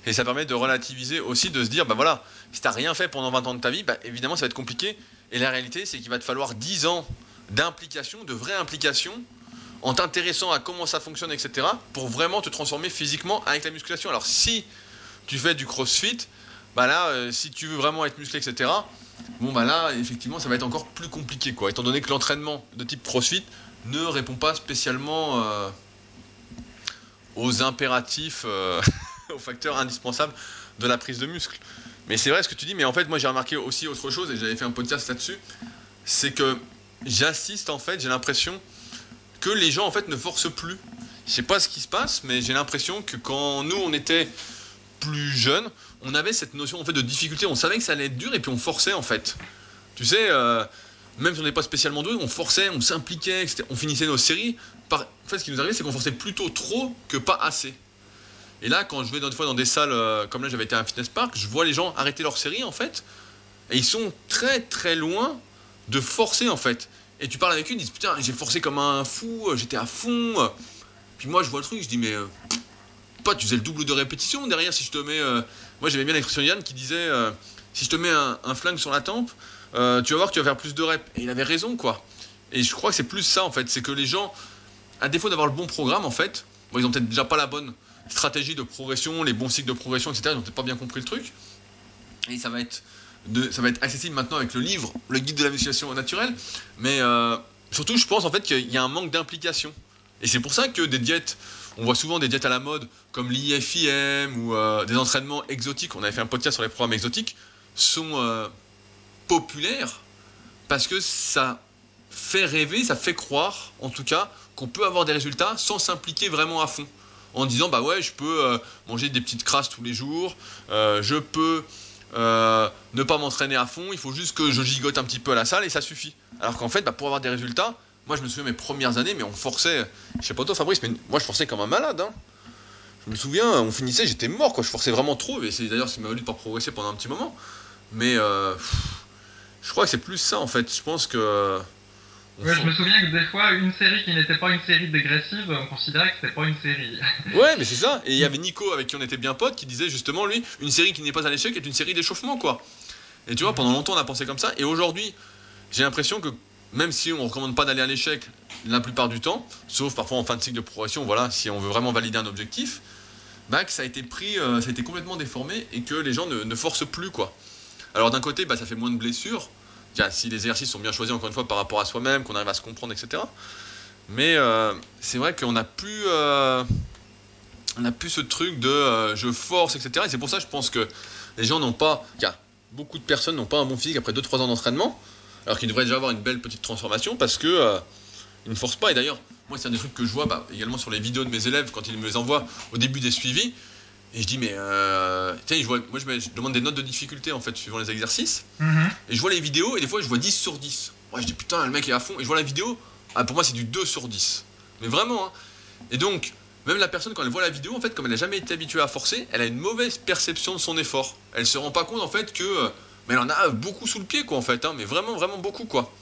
et ça permet de relativiser aussi, de se dire, bah voilà, si t'as rien fait pendant 20 ans de ta vie, bah évidemment ça va être compliqué. Et la réalité, c'est qu'il va te falloir 10 ans d'implication, de vraie implication, en t'intéressant à comment ça fonctionne, etc., pour vraiment te transformer physiquement avec la musculation. Alors si tu fais du crossfit, bah là, euh, si tu veux vraiment être musclé, etc., bon bah là, effectivement, ça va être encore plus compliqué, quoi. Étant donné que l'entraînement de type crossfit, ne répond pas spécialement euh, aux impératifs, euh, aux facteurs indispensables de la prise de muscle. Mais c'est vrai ce que tu dis, mais en fait, moi j'ai remarqué aussi autre chose, et j'avais fait un podcast là-dessus, c'est que j'assiste en fait, j'ai l'impression que les gens en fait ne forcent plus. Je sais pas ce qui se passe, mais j'ai l'impression que quand nous on était plus jeunes, on avait cette notion en fait de difficulté, on savait que ça allait être dur et puis on forçait en fait. Tu sais, euh, même si on n'est pas spécialement doué, on forçait, on s'impliquait, on finissait nos séries. En fait, ce qui nous arrivait, c'est qu'on forçait plutôt trop que pas assez. Et là, quand je vais dans, des fois dans des salles, euh, comme là j'avais été à un fitness park, je vois les gens arrêter leur série en fait, et ils sont très très loin de forcer en fait. Et tu parles avec eux, ils disent putain, j'ai forcé comme un fou, euh, j'étais à fond. Puis moi, je vois le truc, je dis mais euh, pas, tu faisais le double de répétition derrière si je te mets. Moi, j'aimais bien l'expression Yann qui disait si je te mets un flingue sur la tempe, euh, tu vas voir que tu vas faire plus de reps. Et il avait raison, quoi. Et je crois que c'est plus ça, en fait. C'est que les gens, à défaut d'avoir le bon programme, en fait, ils ont peut-être déjà pas la bonne stratégie de progression, les bons cycles de progression, etc. Ils n'ont peut-être pas bien compris le truc. Et ça va être, ça va être accessible maintenant avec le livre, le guide de la musculation naturelle. Mais euh, surtout, je pense en fait qu'il y a un manque d'implication. Et c'est pour ça que des diètes, on voit souvent des diètes à la mode comme l'IFIM ou euh, des entraînements exotiques. On avait fait un podcast sur les programmes exotiques. Sont populaire parce que ça fait rêver, ça fait croire, en tout cas, qu'on peut avoir des résultats sans s'impliquer vraiment à fond. En disant, bah ouais, je peux euh, manger des petites crasses tous les jours, euh, je peux euh, ne pas m'entraîner à fond, il faut juste que je gigote un petit peu à la salle et ça suffit. Alors qu'en fait, bah, pour avoir des résultats, moi je me souviens mes premières années, mais on forçait, je sais pas toi Fabrice, mais moi je forçais comme un malade. Hein. Je me souviens, on finissait, j'étais mort, quoi. je forçais vraiment trop, et c'est d'ailleurs ce qui m'a valu de progresser pendant un petit moment. Mais je crois que c'est plus ça en fait. Je pense que. Ouais, je me souviens que des fois, une série qui n'était pas une série dégressive, on considérait que c'était pas une série. ouais, mais c'est ça. Et il y avait Nico avec qui on était bien potes qui disait justement, lui, une série qui n'est pas à l'échec est une série d'échauffement, quoi. Et tu vois, pendant longtemps, on a pensé comme ça. Et aujourd'hui, j'ai l'impression que même si on ne recommande pas d'aller à l'échec la plupart du temps, sauf parfois en fin de cycle de progression, voilà, si on veut vraiment valider un objectif, bah, que ça a été pris, euh, ça a été complètement déformé et que les gens ne, ne forcent plus, quoi. Alors d'un côté, bah, ça fait moins de blessures, si les exercices sont bien choisis encore une fois par rapport à soi-même, qu'on arrive à se comprendre, etc. Mais euh, c'est vrai qu'on n'a plus, euh, on a plus ce truc de euh, je force, etc. Et c'est pour ça, je pense que les gens n'ont pas, car beaucoup de personnes n'ont pas un bon physique après 2-3 ans d'entraînement, alors qu'ils devraient déjà avoir une belle petite transformation parce que ils ne forcent pas. Et d'ailleurs, moi, c'est un des trucs que je vois bah, également sur les vidéos de mes élèves quand ils me les envoient au début des suivis. Et je dis, mais euh, je vois, moi je, me, demande des notes de difficulté en fait, suivant les exercices. Mhm. Et je vois les vidéos, et des fois je vois 10 sur 10. Ouais, je dis, putain, le mec est à fond. Et je vois la vidéo, ah, pour moi c'est du 2 sur 10. Mais vraiment, hein. Et donc, même la personne, quand elle voit la vidéo, en fait, comme elle n'a jamais été habituée à forcer, elle a une mauvaise perception de son effort. Elle se rend pas compte, en fait, que. Euh, mais elle en a beaucoup sous le pied, quoi, en fait, hein, mais vraiment, vraiment beaucoup, quoi.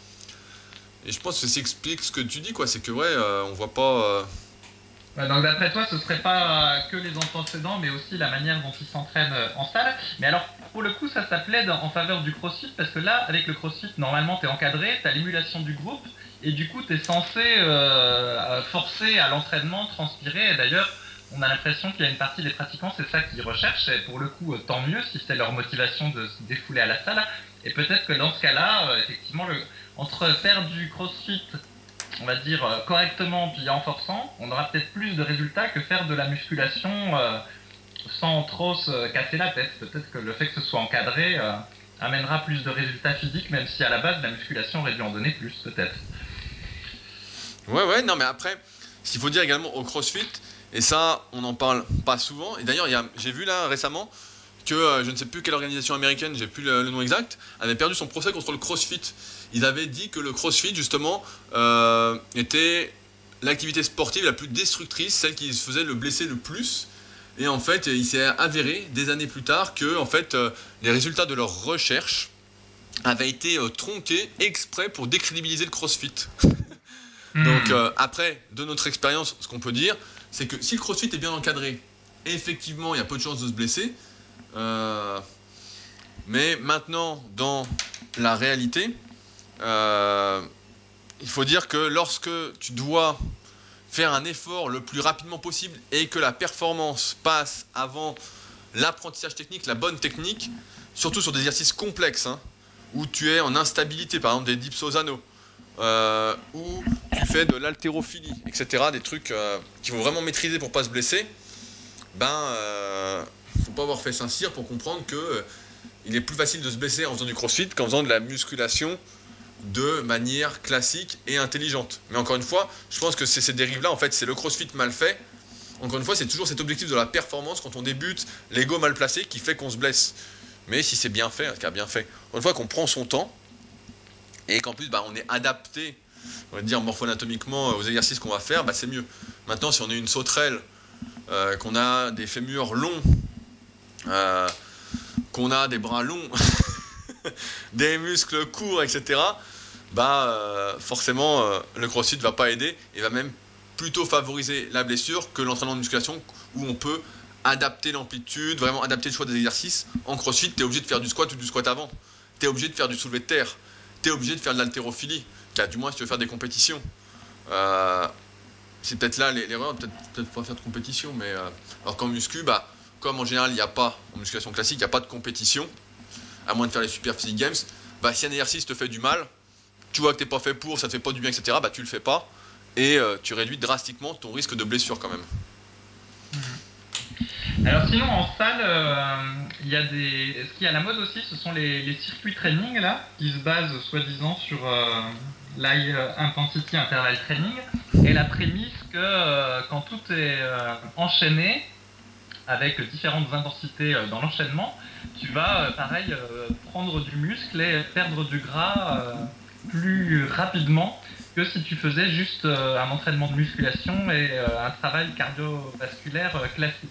Et je pense que ça explique ce que tu dis, quoi. C'est que, ouais, euh, on voit pas. Euh, donc d'après toi, ce serait pas que les antécédents, mais aussi la manière dont ils s'entraînent en salle. Mais alors, pour le coup, ça, ça plaide en faveur du crossfit, parce que là, avec le crossfit, normalement, tu es encadré, tu as l'émulation du groupe, et du coup, tu es censé euh, forcer à l'entraînement, transpirer. Et d'ailleurs, on a l'impression qu'il y a une partie des pratiquants, c'est ça qu'ils recherchent. Et pour le coup, tant mieux si c'est leur motivation de se défouler à la salle. Et peut-être que dans ce cas-là, euh, effectivement, le, entre faire du crossfit, on va dire, euh, correctement puis en forçant, on aura peut-être plus de résultats que faire de la musculation sans trop se casser la tête. Peut-être que le fait que ce soit encadré amènera plus de résultats physiques, même si à la base, la musculation aurait dû en donner plus, peut-être. Ouais, ouais, non, mais après, ce qu'il faut dire également au CrossFit, et ça, on n'en parle pas souvent, et d'ailleurs, j'ai vu là récemment que euh, je ne sais plus quelle organisation américaine, j'ai plus le, nom exact, avait perdu son procès contre le CrossFit. Ils avaient dit que le CrossFit, justement, euh, était l'activité sportive la plus destructrice, celle qui se faisait le blesser le plus. Et en fait, il s'est avéré des années plus tard que en fait, euh, les résultats de leurs recherches avaient été tronqués exprès pour décrédibiliser le CrossFit. Donc hmm. euh, après, de notre expérience, ce qu'on peut dire, c'est que si le crossfit est bien encadré, effectivement, il y a peu de chances de se blesser. Euh, mais maintenant, dans la réalité, euh, il faut dire que lorsque tu dois faire un effort le plus rapidement possible et que la performance passe avant l'apprentissage technique, la bonne technique, surtout sur des exercices complexes, hein, où tu es en instabilité, par exemple des dips aux anneaux, euh, où tu fais de l'haltérophilie, etc., des trucs qu'il faut vraiment maîtriser pour pas se blesser, ben, faut pas avoir fait Saint-Cyr pour comprendre que euh, est plus facile de se blesser en faisant du crossfit qu'en faisant de la musculation de manière classique et intelligente. Mais encore une fois, je pense que c'est ces dérives-là, en fait, c'est le crossfit mal fait. Encore une fois, c'est toujours cet objectif de la performance quand on débute, l'ego mal placé qui fait qu'on se blesse. Mais si c'est bien fait, ce qui a bien fait, une fois qu'on prend son temps, et qu'en plus bah, on est adapté, on va dire morpho-anatomiquement aux exercices qu'on va faire, bah, c'est mieux. Maintenant, si on est une sauterelle, euh, qu'on a des fémurs longs, euh, qu'on a des bras longs, des muscles courts, etc., bah, euh, forcément, le crossfit va pas aider et va même plutôt favoriser la blessure que l'entraînement de musculation où on peut adapter l'amplitude, vraiment adapter le choix des exercices. En crossfit, tu es obligé de faire du squat ou du squat avant. Tu es obligé de faire du soulevé de terre tu es obligé de faire de l'haltérophilie. Du moins, si tu veux faire des compétitions. Euh, c'est peut-être là l'erreur, peut-être peut pas faire de compétition, mais euh, alors qu'en muscu, bah, comme en général il n'y a pas, en musculation classique, il n'y a pas de compétition, à moins de faire les super physique games, bah, si un exercice te fait du mal, tu vois que tu n'es pas fait pour, ça te fait pas du bien, etc., bah, tu le fais pas, et euh, tu réduis drastiquement ton risque de blessure quand même. Mmh. Alors sinon en salle, euh, il y a des, ce qui est à la mode aussi, ce sont les, circuits training là, qui se basent soi-disant sur euh, l'high intensity interval training, et la prémisse que euh, quand tout est enchaîné avec différentes intensités dans l'enchaînement, tu vas pareil prendre du muscle et perdre du gras plus rapidement que si tu faisais juste un entraînement de musculation et un travail cardiovasculaire classique.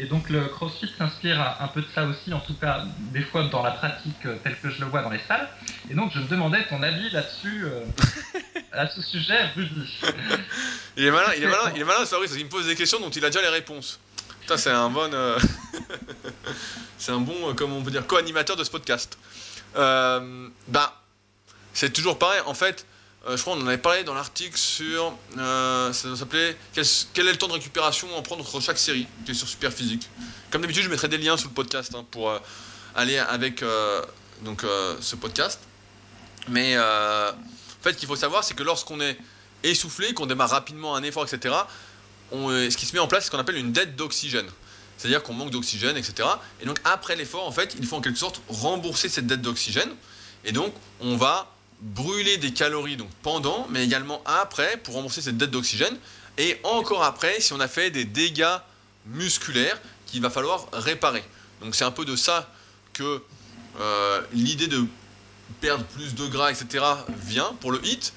Et donc le CrossFit s'inspire un peu de ça aussi, en tout cas des fois dans la pratique euh, telle que je le vois dans les salles. Et donc je me demandais ton avis là-dessus, euh, à ce sujet, Rudy. il est malin, il est malin, il est malin, parce qu'il me pose des questions dont il a déjà les réponses. C'est un bon, euh, c'est un bon, comme on peut dire, co-animateur de ce podcast. bah, c'est toujours pareil. En fait, euh, je crois qu'on en avait parlé dans l'article sur. Euh, ça s'appelait quel, est le temps de récupération en prendre entre chaque série, qui est sur Super Physique. Comme d'habitude, je mettrai des liens sous le podcast hein, pour euh, aller avec donc, ce podcast. Mais en fait, ce qu'il faut savoir, c'est que lorsqu'on est essoufflé, qu'on démarre rapidement un effort, etc., on, ce qui se met en place, c'est ce qu'on appelle une dette d'oxygène. C'est-à-dire qu'on manque d'oxygène, etc. Et donc, après l'effort, en fait, il faut en quelque sorte rembourser cette dette d'oxygène. Et donc, on va brûler des calories donc pendant, mais également après pour rembourser cette dette d'oxygène. Et encore après, si on a fait des dégâts musculaires qu'il va falloir réparer. Donc c'est un peu de ça que euh, l'idée de perdre plus de gras, etc. vient pour le HIT.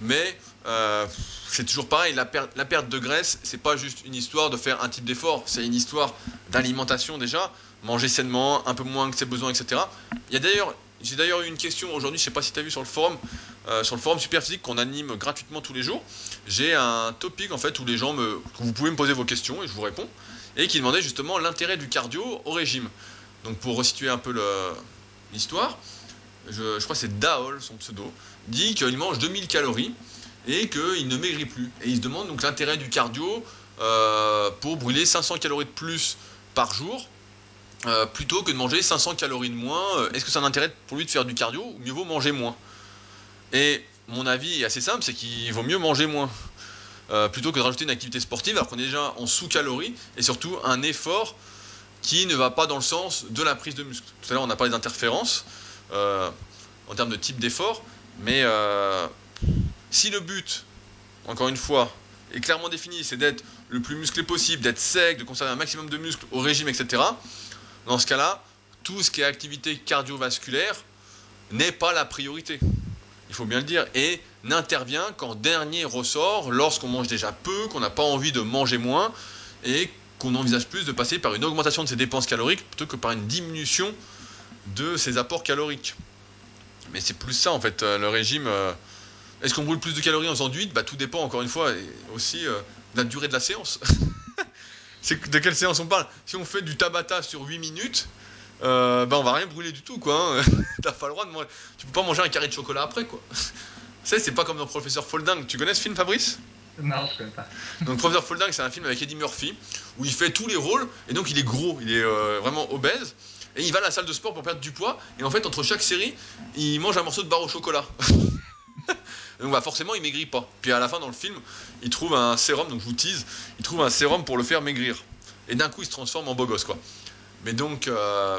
Mais euh, c'est toujours pareil, la, perte, de graisse, c'est pas juste une histoire de faire un type d'effort, c'est une histoire d'alimentation déjà, manger sainement, un peu moins que ses besoins, etc. Il y a d'ailleurs, j'ai d'ailleurs eu une question aujourd'hui, je sais pas si tu as vu sur le forum, euh, sur le forum Superphysique qu'on anime gratuitement tous les jours. J'ai un topic en fait où les gens me, vous pouvez me poser vos questions et je vous réponds, et qui demandait justement l'intérêt du cardio au régime. Donc pour resituer un peu l'histoire, je, je crois que c'est Daol, son pseudo, dit qu'il mange 2000 calories et qu'il ne maigrit plus. Et il se demande donc l'intérêt du cardio euh, pour brûler 500 calories de plus par jour euh, plutôt que de manger 500 calories de moins. Euh, est-ce que c'est un intérêt pour lui de faire du cardio ou mieux vaut manger moins? Et mon avis est assez simple, c'est qu'il vaut mieux manger moins. plutôt que de rajouter une activité sportive alors qu'on est déjà en sous-calories et surtout un effort qui ne va pas dans le sens de la prise de muscle. Tout à l'heure on a parlé d'interférences en termes de type d'effort, mais si le but, encore une fois, est clairement défini, c'est d'être le plus musclé possible, d'être sec, de conserver un maximum de muscles au régime, etc., dans ce cas-là, tout ce qui est activité cardiovasculaire n'est pas la priorité. Il faut bien le dire. Et n'intervient qu'en dernier ressort lorsqu'on mange déjà peu, qu'on n'a pas envie de manger moins et qu'on envisage plus de passer par une augmentation de ses dépenses caloriques plutôt que par une diminution de ses apports caloriques. Mais c'est plus ça en fait, euh, le régime. Est-ce qu'on brûle plus de calories en faisant du Bah tout dépend encore une fois et aussi euh, de la durée de la séance. c'est de quelle séance on parle? Si on fait du tabata sur 8 minutes, euh, bah on va rien brûler du tout quoi. Hein. T'as pas le droit de manger. Tu peux pas manger un carré de chocolat après quoi. tu sais, c'est pas comme dans Professeur Folding. Tu connais ce film Fabrice? Non, je connais pas. Donc Professeur Folding, c'est un film avec Eddie Murphy où il fait tous les rôles et donc il est gros, il est euh, vraiment obèse et il va à la salle de sport pour perdre du poids et en fait entre chaque série, il mange un morceau de barre au chocolat. Donc bah, forcément, il maigrit pas. Puis à la fin, dans le film, il trouve un sérum, donc je vous tease, il trouve un sérum pour le faire maigrir. Et d'un coup, il se transforme en beau gosse, quoi. Mais donc, euh,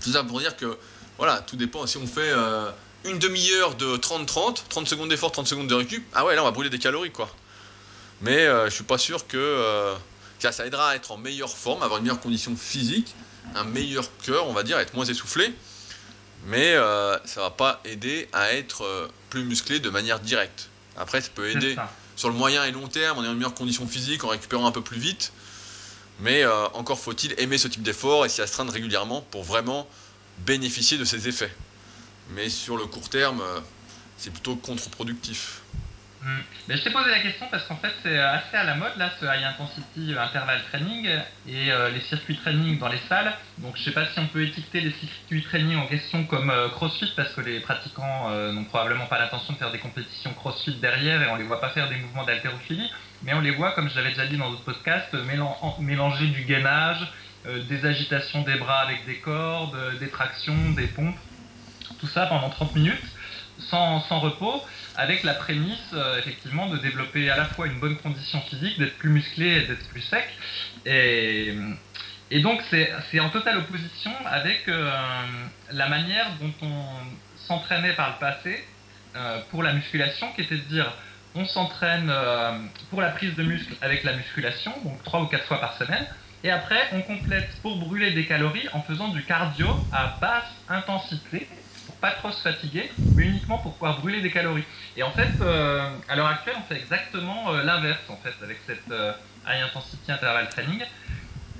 tout ça pour dire que, voilà, tout dépend. Si on fait euh, une demi-heure de 30-30, 30 secondes d'effort, 30 secondes de récup, ah ouais, là, on va brûler des calories, quoi. Mais euh, je suis pas sûr que ça, ça aidera à être en meilleure forme, avoir une meilleure condition physique, un meilleur cœur, on va dire, être moins essoufflé mais euh, ça va pas aider à être euh, plus musclé de manière directe. Après, ça peut aider sur le moyen et long terme, en ayant une meilleure condition physique, en récupérant un peu plus vite. Mais euh, encore faut-il aimer ce type d'effort et s'y astreindre régulièrement pour vraiment bénéficier de ces effets. Mais sur le court terme, c'est plutôt contre-productif. Mais je t'ai posé la question parce qu'en fait c'est assez à la mode là ce high intensity euh, interval training et euh, les circuits training dans les salles. Donc je sais pas si on peut étiqueter les circuits training en question comme euh, CrossFit parce que les pratiquants n'ont probablement pas l'intention de faire des compétitions CrossFit derrière et on les voit pas faire des mouvements d'haltérophilie, mais on les voit comme je l'avais déjà dit dans d'autres podcasts mélanger du gainage, des agitations des bras avec des cordes, des tractions, des pompes, tout ça pendant 30 minutes sans repos avec la prémisse euh, effectivement de développer à la fois une bonne condition physique, d'être plus musclé et d'être plus sec. Et, donc c'est en totale opposition avec euh, la manière dont on s'entraînait par le passé euh, pour la musculation, qui était de dire on s'entraîne pour la prise de muscle avec la musculation, donc trois ou quatre fois par semaine. Et après, on complète pour brûler des calories en faisant du cardio à basse intensité pas trop se fatiguer, mais uniquement pour pouvoir brûler des calories. Et en fait, euh, à l'heure actuelle, on fait exactement euh, l'inverse en fait avec cette euh, high intensity interval training,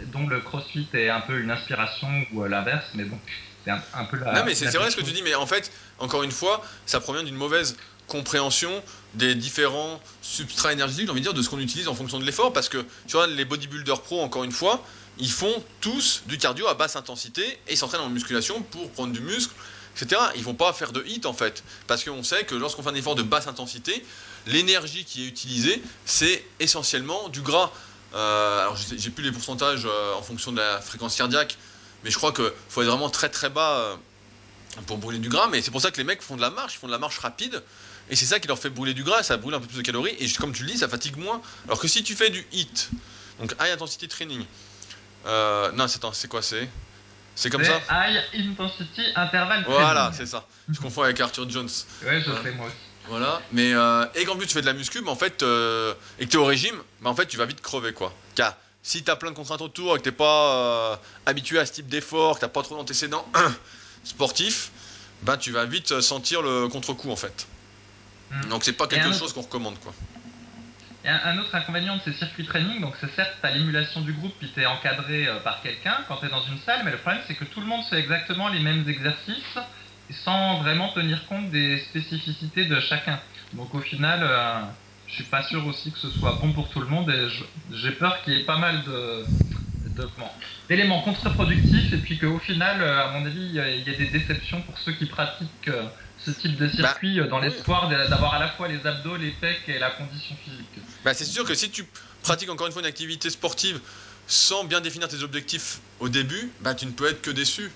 dont le CrossFit est un peu une inspiration ou l'inverse, mais bon, c'est un, peu la. Non, mais c'est vrai ce que tu dis, mais en fait, encore une fois, ça provient d'une mauvaise compréhension des différents substrats énergétiques, envie de dire, de ce qu'on utilise en fonction de l'effort, parce que tu vois, les bodybuilders pro, encore une fois, ils font tous du cardio à basse intensité et ils s'entraînent en musculation pour prendre du muscle etc. Ils vont pas faire de hit en fait, parce qu'on sait que lorsqu'on fait un effort de basse intensité, l'énergie qui est utilisée, c'est essentiellement du gras. Euh, alors j'ai plus les pourcentages euh, en fonction de la fréquence cardiaque, mais je crois qu'il faut être vraiment très très bas euh, pour brûler du gras. Mais c'est pour ça que les mecs font de la marche, ils font de la marche rapide, et c'est ça qui leur fait brûler du gras, ça brûle un peu plus de calories, et comme tu le dis, ça fatigue moins. Alors que si tu fais du hit, donc high intensity training, non, c'est quoi c'est C'est comme ça High Intensity Interval Voilà, c'est ça. Je confonds avec Arthur Jones. Ouais, je sais, moi aussi. Voilà, mais euh, et qu'en plus tu fais de la muscu, mais en fait, euh, et que tu es au régime, mais en fait tu vas vite crever quoi. Car si tu as plein de contraintes autour et que tu pas euh, habitué à ce type d'effort, que tu pas trop d'antécédents sportifs, ben tu vas vite sentir le contre-coup en fait. Hmm. Donc c'est pas quelque chose qu'on recommande quoi. Un, autre inconvénient de ces circuits training, donc c'est certes à l'émulation du groupe puis tu es encadré par quelqu'un quand tu es dans une salle, mais le problème c'est que tout le monde fait exactement les mêmes exercices sans vraiment tenir compte des spécificités de chacun. Donc au final, euh, je suis pas sûr aussi que ce soit bon pour tout le monde et j'ai peur qu'il y ait pas mal d'éléments contre-productifs et puis qu'au final, euh, à mon avis, il y, ait des déceptions pour ceux qui pratiquent euh, ce type de circuit bah, dans l'espoir d'avoir à la fois les abdos, les pecs et la condition physique. Bah, c'est sûr que si tu pratiques encore une fois une activité sportive sans bien définir tes objectifs au début, bah, tu ne peux être que déçu.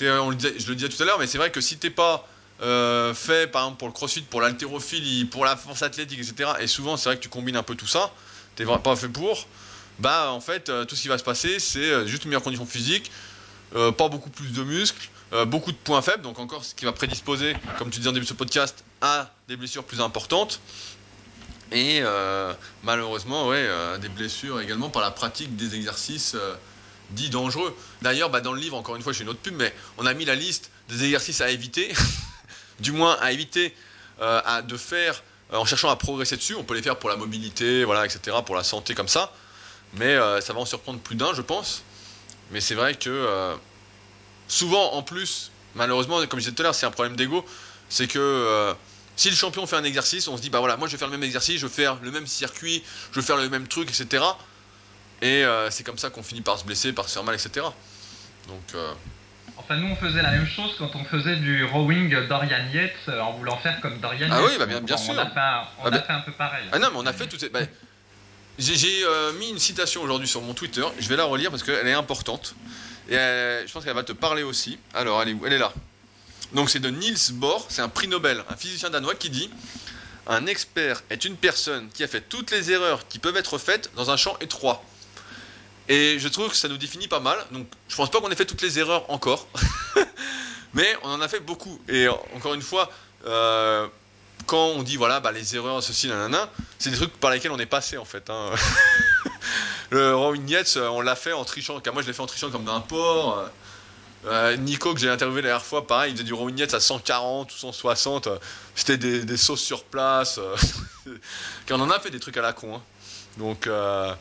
On le je le disais tout à l'heure, mais c'est vrai que si t'es pas euh, fait, par exemple, pour le crossfit, pour l'haltérophilie, pour la force athlétique, etc., et souvent, c'est vrai que tu combines un peu tout ça, t'es pas fait pour, bah, en fait, euh, tout ce qui va se passer, c'est euh, juste une meilleure condition physique, pas beaucoup plus de muscles, beaucoup de points faibles, donc encore ce qui va prédisposer, comme tu disais en début de ce podcast, à des blessures plus importantes. Et malheureusement, ouais, des blessures également par la pratique des exercices dit dangereux. D'ailleurs, bah, dans le livre, encore une fois, j'ai une autre pub, mais on a mis la liste des exercices à éviter, du moins à éviter euh, à, de faire euh, en cherchant à progresser dessus. On peut les faire pour la mobilité, voilà, etc., pour la santé comme ça. Mais euh, ça va en surprendre plus d'un, je pense. Mais c'est vrai que souvent, en plus, malheureusement, comme je disais tout à l'heure, c'est un problème d'ego. C'est que si le champion fait un exercice, on se dit, bah voilà, moi je vais faire le même exercice, je vais faire le même circuit, je vais faire le même truc, etc. Et euh, c'est comme ça qu'on finit par se blesser, par se faire mal, etc. Donc. Euh, enfin, nous, on faisait la même chose quand on faisait du rowing Dorian Yates euh, en voulant faire comme Dorian ah Yates. Ah oui, bah bien, bien sûr. On, a, fait un, on ah a fait un peu pareil. Ah non, mais on a fait ces. Bah, j'ai mis une citation aujourd'hui sur mon Twitter. Je vais la relire parce qu'elle est importante. Et je pense qu'elle va te parler aussi. Alors, elle est où? Elle est là. Donc, c'est de Niels Bohr. C'est un prix Nobel, un physicien danois qui dit Un expert est une personne qui a fait toutes les erreurs qui peuvent être faites dans un champ étroit. Et je trouve que ça nous définit pas mal. Donc je pense pas qu'on ait fait toutes les erreurs encore. Mais on en a fait beaucoup. Et encore une fois, euh, quand on dit voilà, bah, les erreurs, ceci, nanana, c'est des trucs par lesquels on est passé en fait. Hein. le Rowing Yates, on l'a fait en trichant. Car moi je l'ai fait en trichant comme d'un port. Euh, Nico, que j'ai interviewé la dernière fois, pareil, il faisait du Rowing Yates à 140 ou 160. C'était des, des sauces sur place. Car on en a fait des trucs à la con. Hein. Donc. Euh,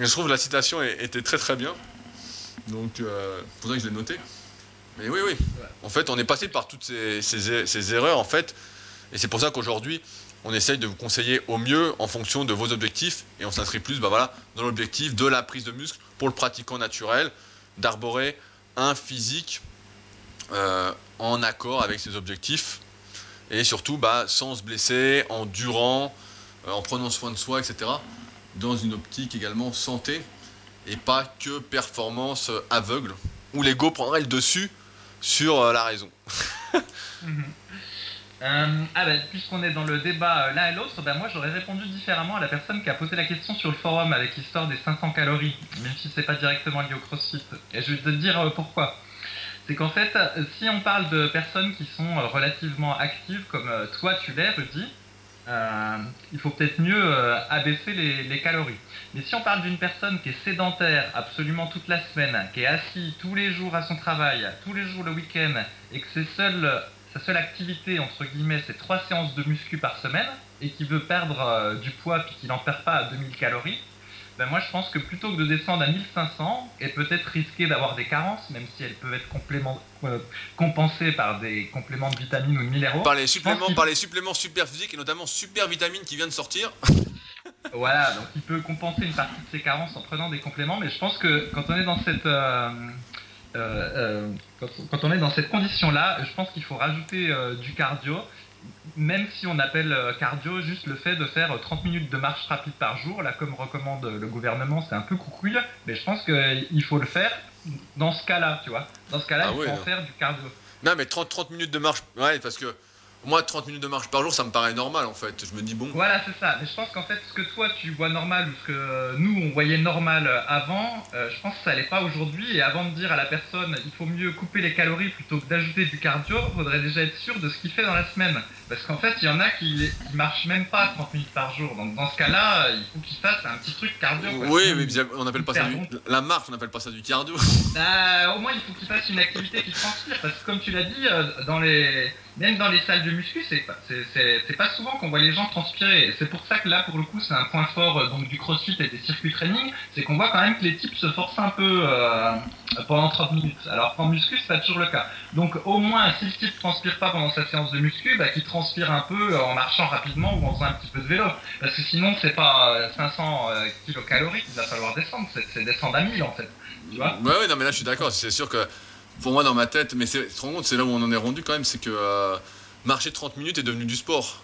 je trouve que la citation était très très bien. Donc, euh, faudrait que je l'ai noté. Mais oui, oui. En fait, on est passé par toutes ces, erreurs, en fait. Et c'est pour ça qu'aujourd'hui, on essaye de vous conseiller au mieux en fonction de vos objectifs. Et on s'inscrit plus bah voilà, dans l'objectif de la prise de muscle pour le pratiquant naturel, d'arborer un physique euh, en accord avec ses objectifs. Et surtout, bah, sans se blesser, en durant, euh, en prenant soin de soi, etc dans une optique également santé et pas que performance aveugle, où l'ego prendrait le dessus sur euh, la raison. Euh, ah ben, puisqu'on est dans le débat euh, l'un et l'autre, ben moi j'aurais répondu différemment à la personne qui a posé la question sur le forum avec l'histoire des 500 calories, même si c'est pas directement lié au crossfit. Et je vais te dire pourquoi. C'est qu'en fait, si on parle de personnes qui sont relativement actives, comme toi tu l'es, Rudy, euh, il faut peut-être mieux euh, abaisser les, calories. Mais si on parle d'une personne qui est sédentaire absolument toute la semaine, qui est assis tous les jours à son travail, tous les jours le week-end, et que sa seule activité, entre guillemets, c'est trois séances de muscu par semaine, et qui veut perdre euh, du poids puis qui n'en perd pas à 2000 calories, ben moi je pense que plutôt que de descendre à 1500 et peut-être risquer d'avoir des carences, même si elles peuvent être euh, compensées par des compléments de vitamines ou de minéraux. Par les suppléments, par les suppléments super physiques et notamment super vitamines qui viennent de sortir. voilà, donc il peut compenser une partie de ses carences en prenant des compléments, mais je pense que quand on est dans cette euh, euh, quand, on est dans cette condition-là, je pense qu'il faut rajouter du cardio même si on appelle euh, cardio juste le fait de faire 30 minutes de marche rapide par jour, là comme recommande le gouvernement, c'est un peu coucouille, mais je pense qu'il faut le faire dans ce cas-là, tu vois. Dans ce cas-là, ah il faut en faire du cardio. Non, mais 30, 30 minutes de marche, ouais, parce que moi, 30 minutes de marche par jour, ça me paraît normal en fait. Je me dis bon. Voilà, c'est ça. Mais je pense qu'en fait, ce que toi tu vois normal ou ce que nous on voyait normal avant, euh, je pense que ça l'est pas aujourd'hui. Et avant de dire à la personne, il faut mieux couper les calories plutôt que d'ajouter du cardio, faudrait déjà être sûr de ce qu'il fait dans la semaine. Parce qu'en fait, il y en a qui, qui marchent même pas 30 minutes par jour. Donc dans ce cas-là, il faut qu'il fasse un petit truc cardio. quoi. Oui, mais on appelle pas ça du... La marche, on appelle pas ça du cardio. Bah, au moins, il faut qu'il fasse une activité qui transpire. Parce que, comme tu l'as dit, euh, dans les... même dans les salles de muscu, c'est pas, pas souvent qu'on voit les gens transpirer. C'est pour ça que là, pour le coup, c'est un point fort euh, donc, du crossfit et des circuits training. C'est qu'on voit quand même que les types se forcent un peu euh, pendant 30 minutes. Alors qu'en muscu, c'est pas toujours le cas. Donc, au moins, si le type transpire pas pendant sa séance de muscu, bah, qu'il transpire un peu euh, en marchant rapidement ou en faisant un petit peu de vélo. Parce que sinon, c'est pas euh, 500 euh, kilocalories qu'il va falloir descendre. C'est descendre à 1000 en fait. Tu vois? Ouais, ouais, non, mais là, je suis d'accord. C'est sûr que pour moi, dans ma tête, mais tu te rends compte, c'est là où on en est rendu quand même, c'est que euh, marcher 30 minutes est devenu du sport.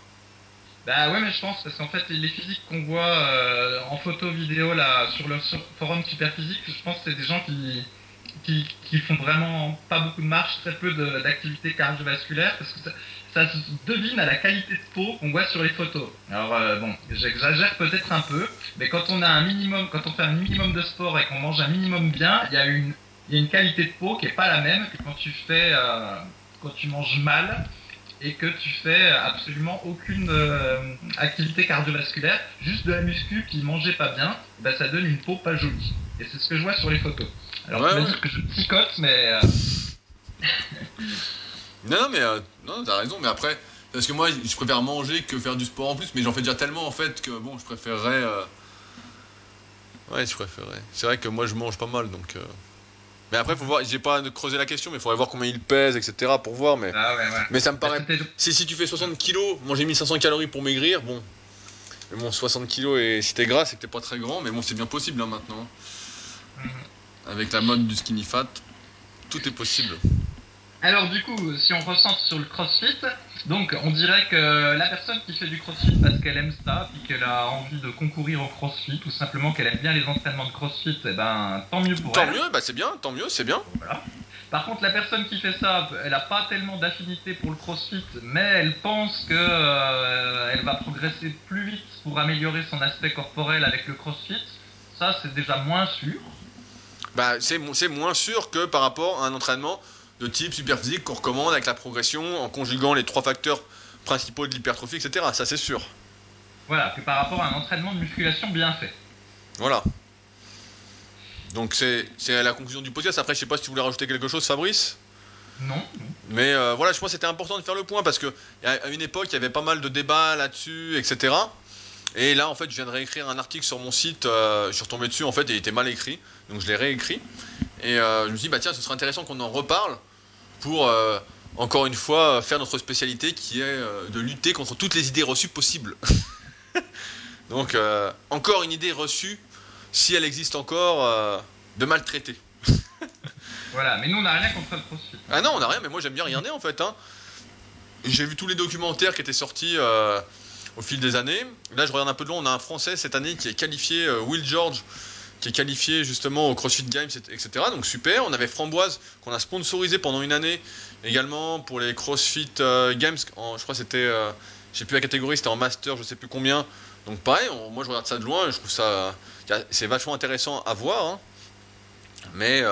Bah ouais, mais je pense parce qu'en fait les physiques qu'on voit euh, en photo, vidéo là sur le forum Superphysique, je pense que c'est des gens qui, qui font vraiment pas beaucoup de marche, très peu d'activité cardiovasculaire parce que ça, ça se devine à la qualité de peau qu'on voit sur les photos. Alors euh, bon, j'exagère peut-être un peu, mais quand on a un minimum, quand on fait un minimum de sport et qu'on mange un minimum bien, il y a une il y a une qualité de peau qui est pas la même que quand tu fais euh, quand tu manges mal et que tu fais absolument aucune euh, activité cardiovasculaire, juste de la muscu qui mangeait pas bien, bah ça donne une peau pas jolie. Et c'est ce que je vois sur les photos. Alors Ouais, tu vas ouais. dire que je psychote, mais euh, Non, mais euh, non, t'as raison, mais après, parce que moi, je préfère manger que faire du sport en plus, mais j'en fais déjà tellement en fait que bon, je préférerais. Ouais, je préférerais. C'est vrai que moi, je mange pas mal, donc. Mais après, faut voir, j'ai pas creusé la question, mais il faudrait voir combien il pèse, etc. pour voir, mais. ah ouais ouais. Mais ça me Bah, paraît. Si, si tu fais 60 kilos, manger 1500 calories pour maigrir, bon. Mais bon, 60 kilos et si t'es gras, c'est que t'es pas très grand, mais bon, c'est bien possible hein, maintenant. Mhm. Avec la mode du skinny fat, tout est possible. Alors du coup, si on recentre sur le crossfit, donc on dirait que la personne qui fait du crossfit parce qu'elle aime ça, puis qu'elle a envie de concourir au crossfit, ou simplement qu'elle aime bien les entraînements de crossfit, eh ben tant mieux pour Tant elle. mieux, bah c'est bien, tant mieux, c'est bien. Voilà. Par contre, la personne qui fait ça, elle n'a pas tellement d'affinité pour le crossfit, mais elle pense que euh, elle va progresser plus vite pour améliorer son aspect corporel avec le crossfit. Ça, c'est déjà moins sûr. Bah, c'est moins sûr que par rapport à un entraînement de type super physique qu'on recommande avec la progression en conjuguant les trois facteurs principaux de l'hypertrophie, etc. Ça, c'est sûr. Voilà, que par rapport à un entraînement de musculation bien fait. Voilà. Donc, c'est la conclusion du podcast. Après, je sais pas si tu voulais rajouter quelque chose, Fabrice Non. Mais euh, voilà, je pense que c'était important de faire le point parce que à une époque, il y avait pas mal de débats là-dessus, etc. Et là, en fait, je viens de réécrire un article sur mon site. euh, je suis retombé dessus, en fait, et il était mal écrit. Donc, je l'ai réécrit. Et euh, je me suis dit, bah tiens, ce serait intéressant qu'on en reparle pour, euh, encore une fois, faire notre spécialité qui est de lutter contre toutes les idées reçues possibles. Donc, encore une idée reçue, si elle existe encore, de maltraiter. Voilà, mais nous, on n'a rien contre le crossfit. Ah non, on n'a rien, mais moi j'aime bien regarder en fait. Hein. J'ai vu tous les documentaires qui étaient sortis au fil des années. Là, je regarde un peu de loin. On a un Français cette année qui est qualifié, euh, Will George, qui est qualifié justement au CrossFit Games, etc. Donc super. On avait Framboise qu'on a sponsorisé pendant une année également pour les CrossFit euh, Games. Je crois que c'était, euh, je sais plus la catégorie, c'était en master, je sais plus combien. Donc pareil, moi je regarde ça de loin. Je trouve ça, c'est vachement intéressant à voir. hein. Mais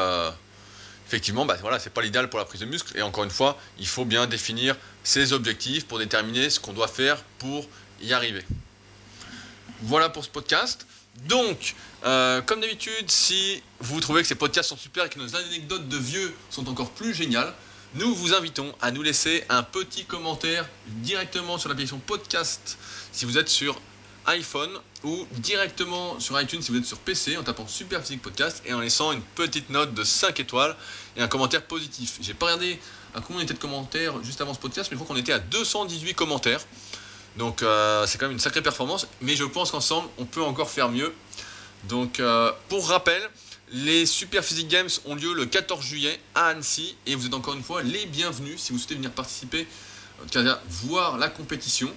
effectivement, bah, voilà, c'est pas l'idéal pour la prise de muscle. Et encore une fois, il faut bien définir ses objectifs pour déterminer ce qu'on doit faire pour y arriver. Voilà pour ce podcast. Donc, euh, comme d'habitude, si vous trouvez que ces podcasts sont super et que nos anecdotes de vieux sont encore plus géniales, nous vous invitons à nous laisser un petit commentaire directement sur l'application podcast si vous êtes sur iPhone ou directement sur iTunes si vous êtes sur PC en tapant Super Physique Podcast et en laissant une petite note de 5 étoiles et un commentaire positif. J'ai pas regardé à combien on était de commentaires juste avant ce podcast, mais je crois qu'on était à 218 commentaires. Donc euh, c'est quand même une sacrée performance, mais je pense qu'ensemble on peut encore faire mieux. Donc euh, pour rappel, les Super Physique Games ont lieu le 14 juillet à Annecy et vous êtes encore une fois les bienvenus si vous souhaitez venir participer, cas voir la compétition.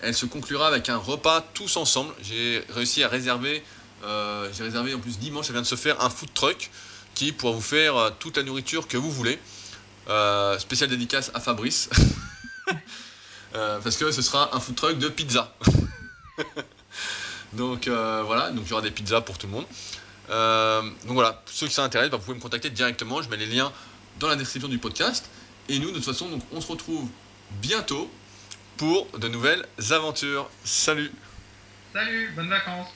Elle se conclura avec un repas tous ensemble. J'ai réussi à réserver, euh, j'ai réservé en plus dimanche, ça vient de se faire un food truck qui pourra vous faire euh, toute la nourriture que vous voulez. Euh, spéciale dédicace à Fabrice. Euh, parce que ce sera un food truck de pizza. donc euh, voilà, donc il y aura des pizzas pour tout le monde. Euh, donc voilà, ceux qui s'intéressent, bah, vous pouvez me contacter directement. Je mets les liens dans la description du podcast. Et nous, de toute façon, donc, on se retrouve bientôt pour de nouvelles aventures. Salut Salut, bonnes vacances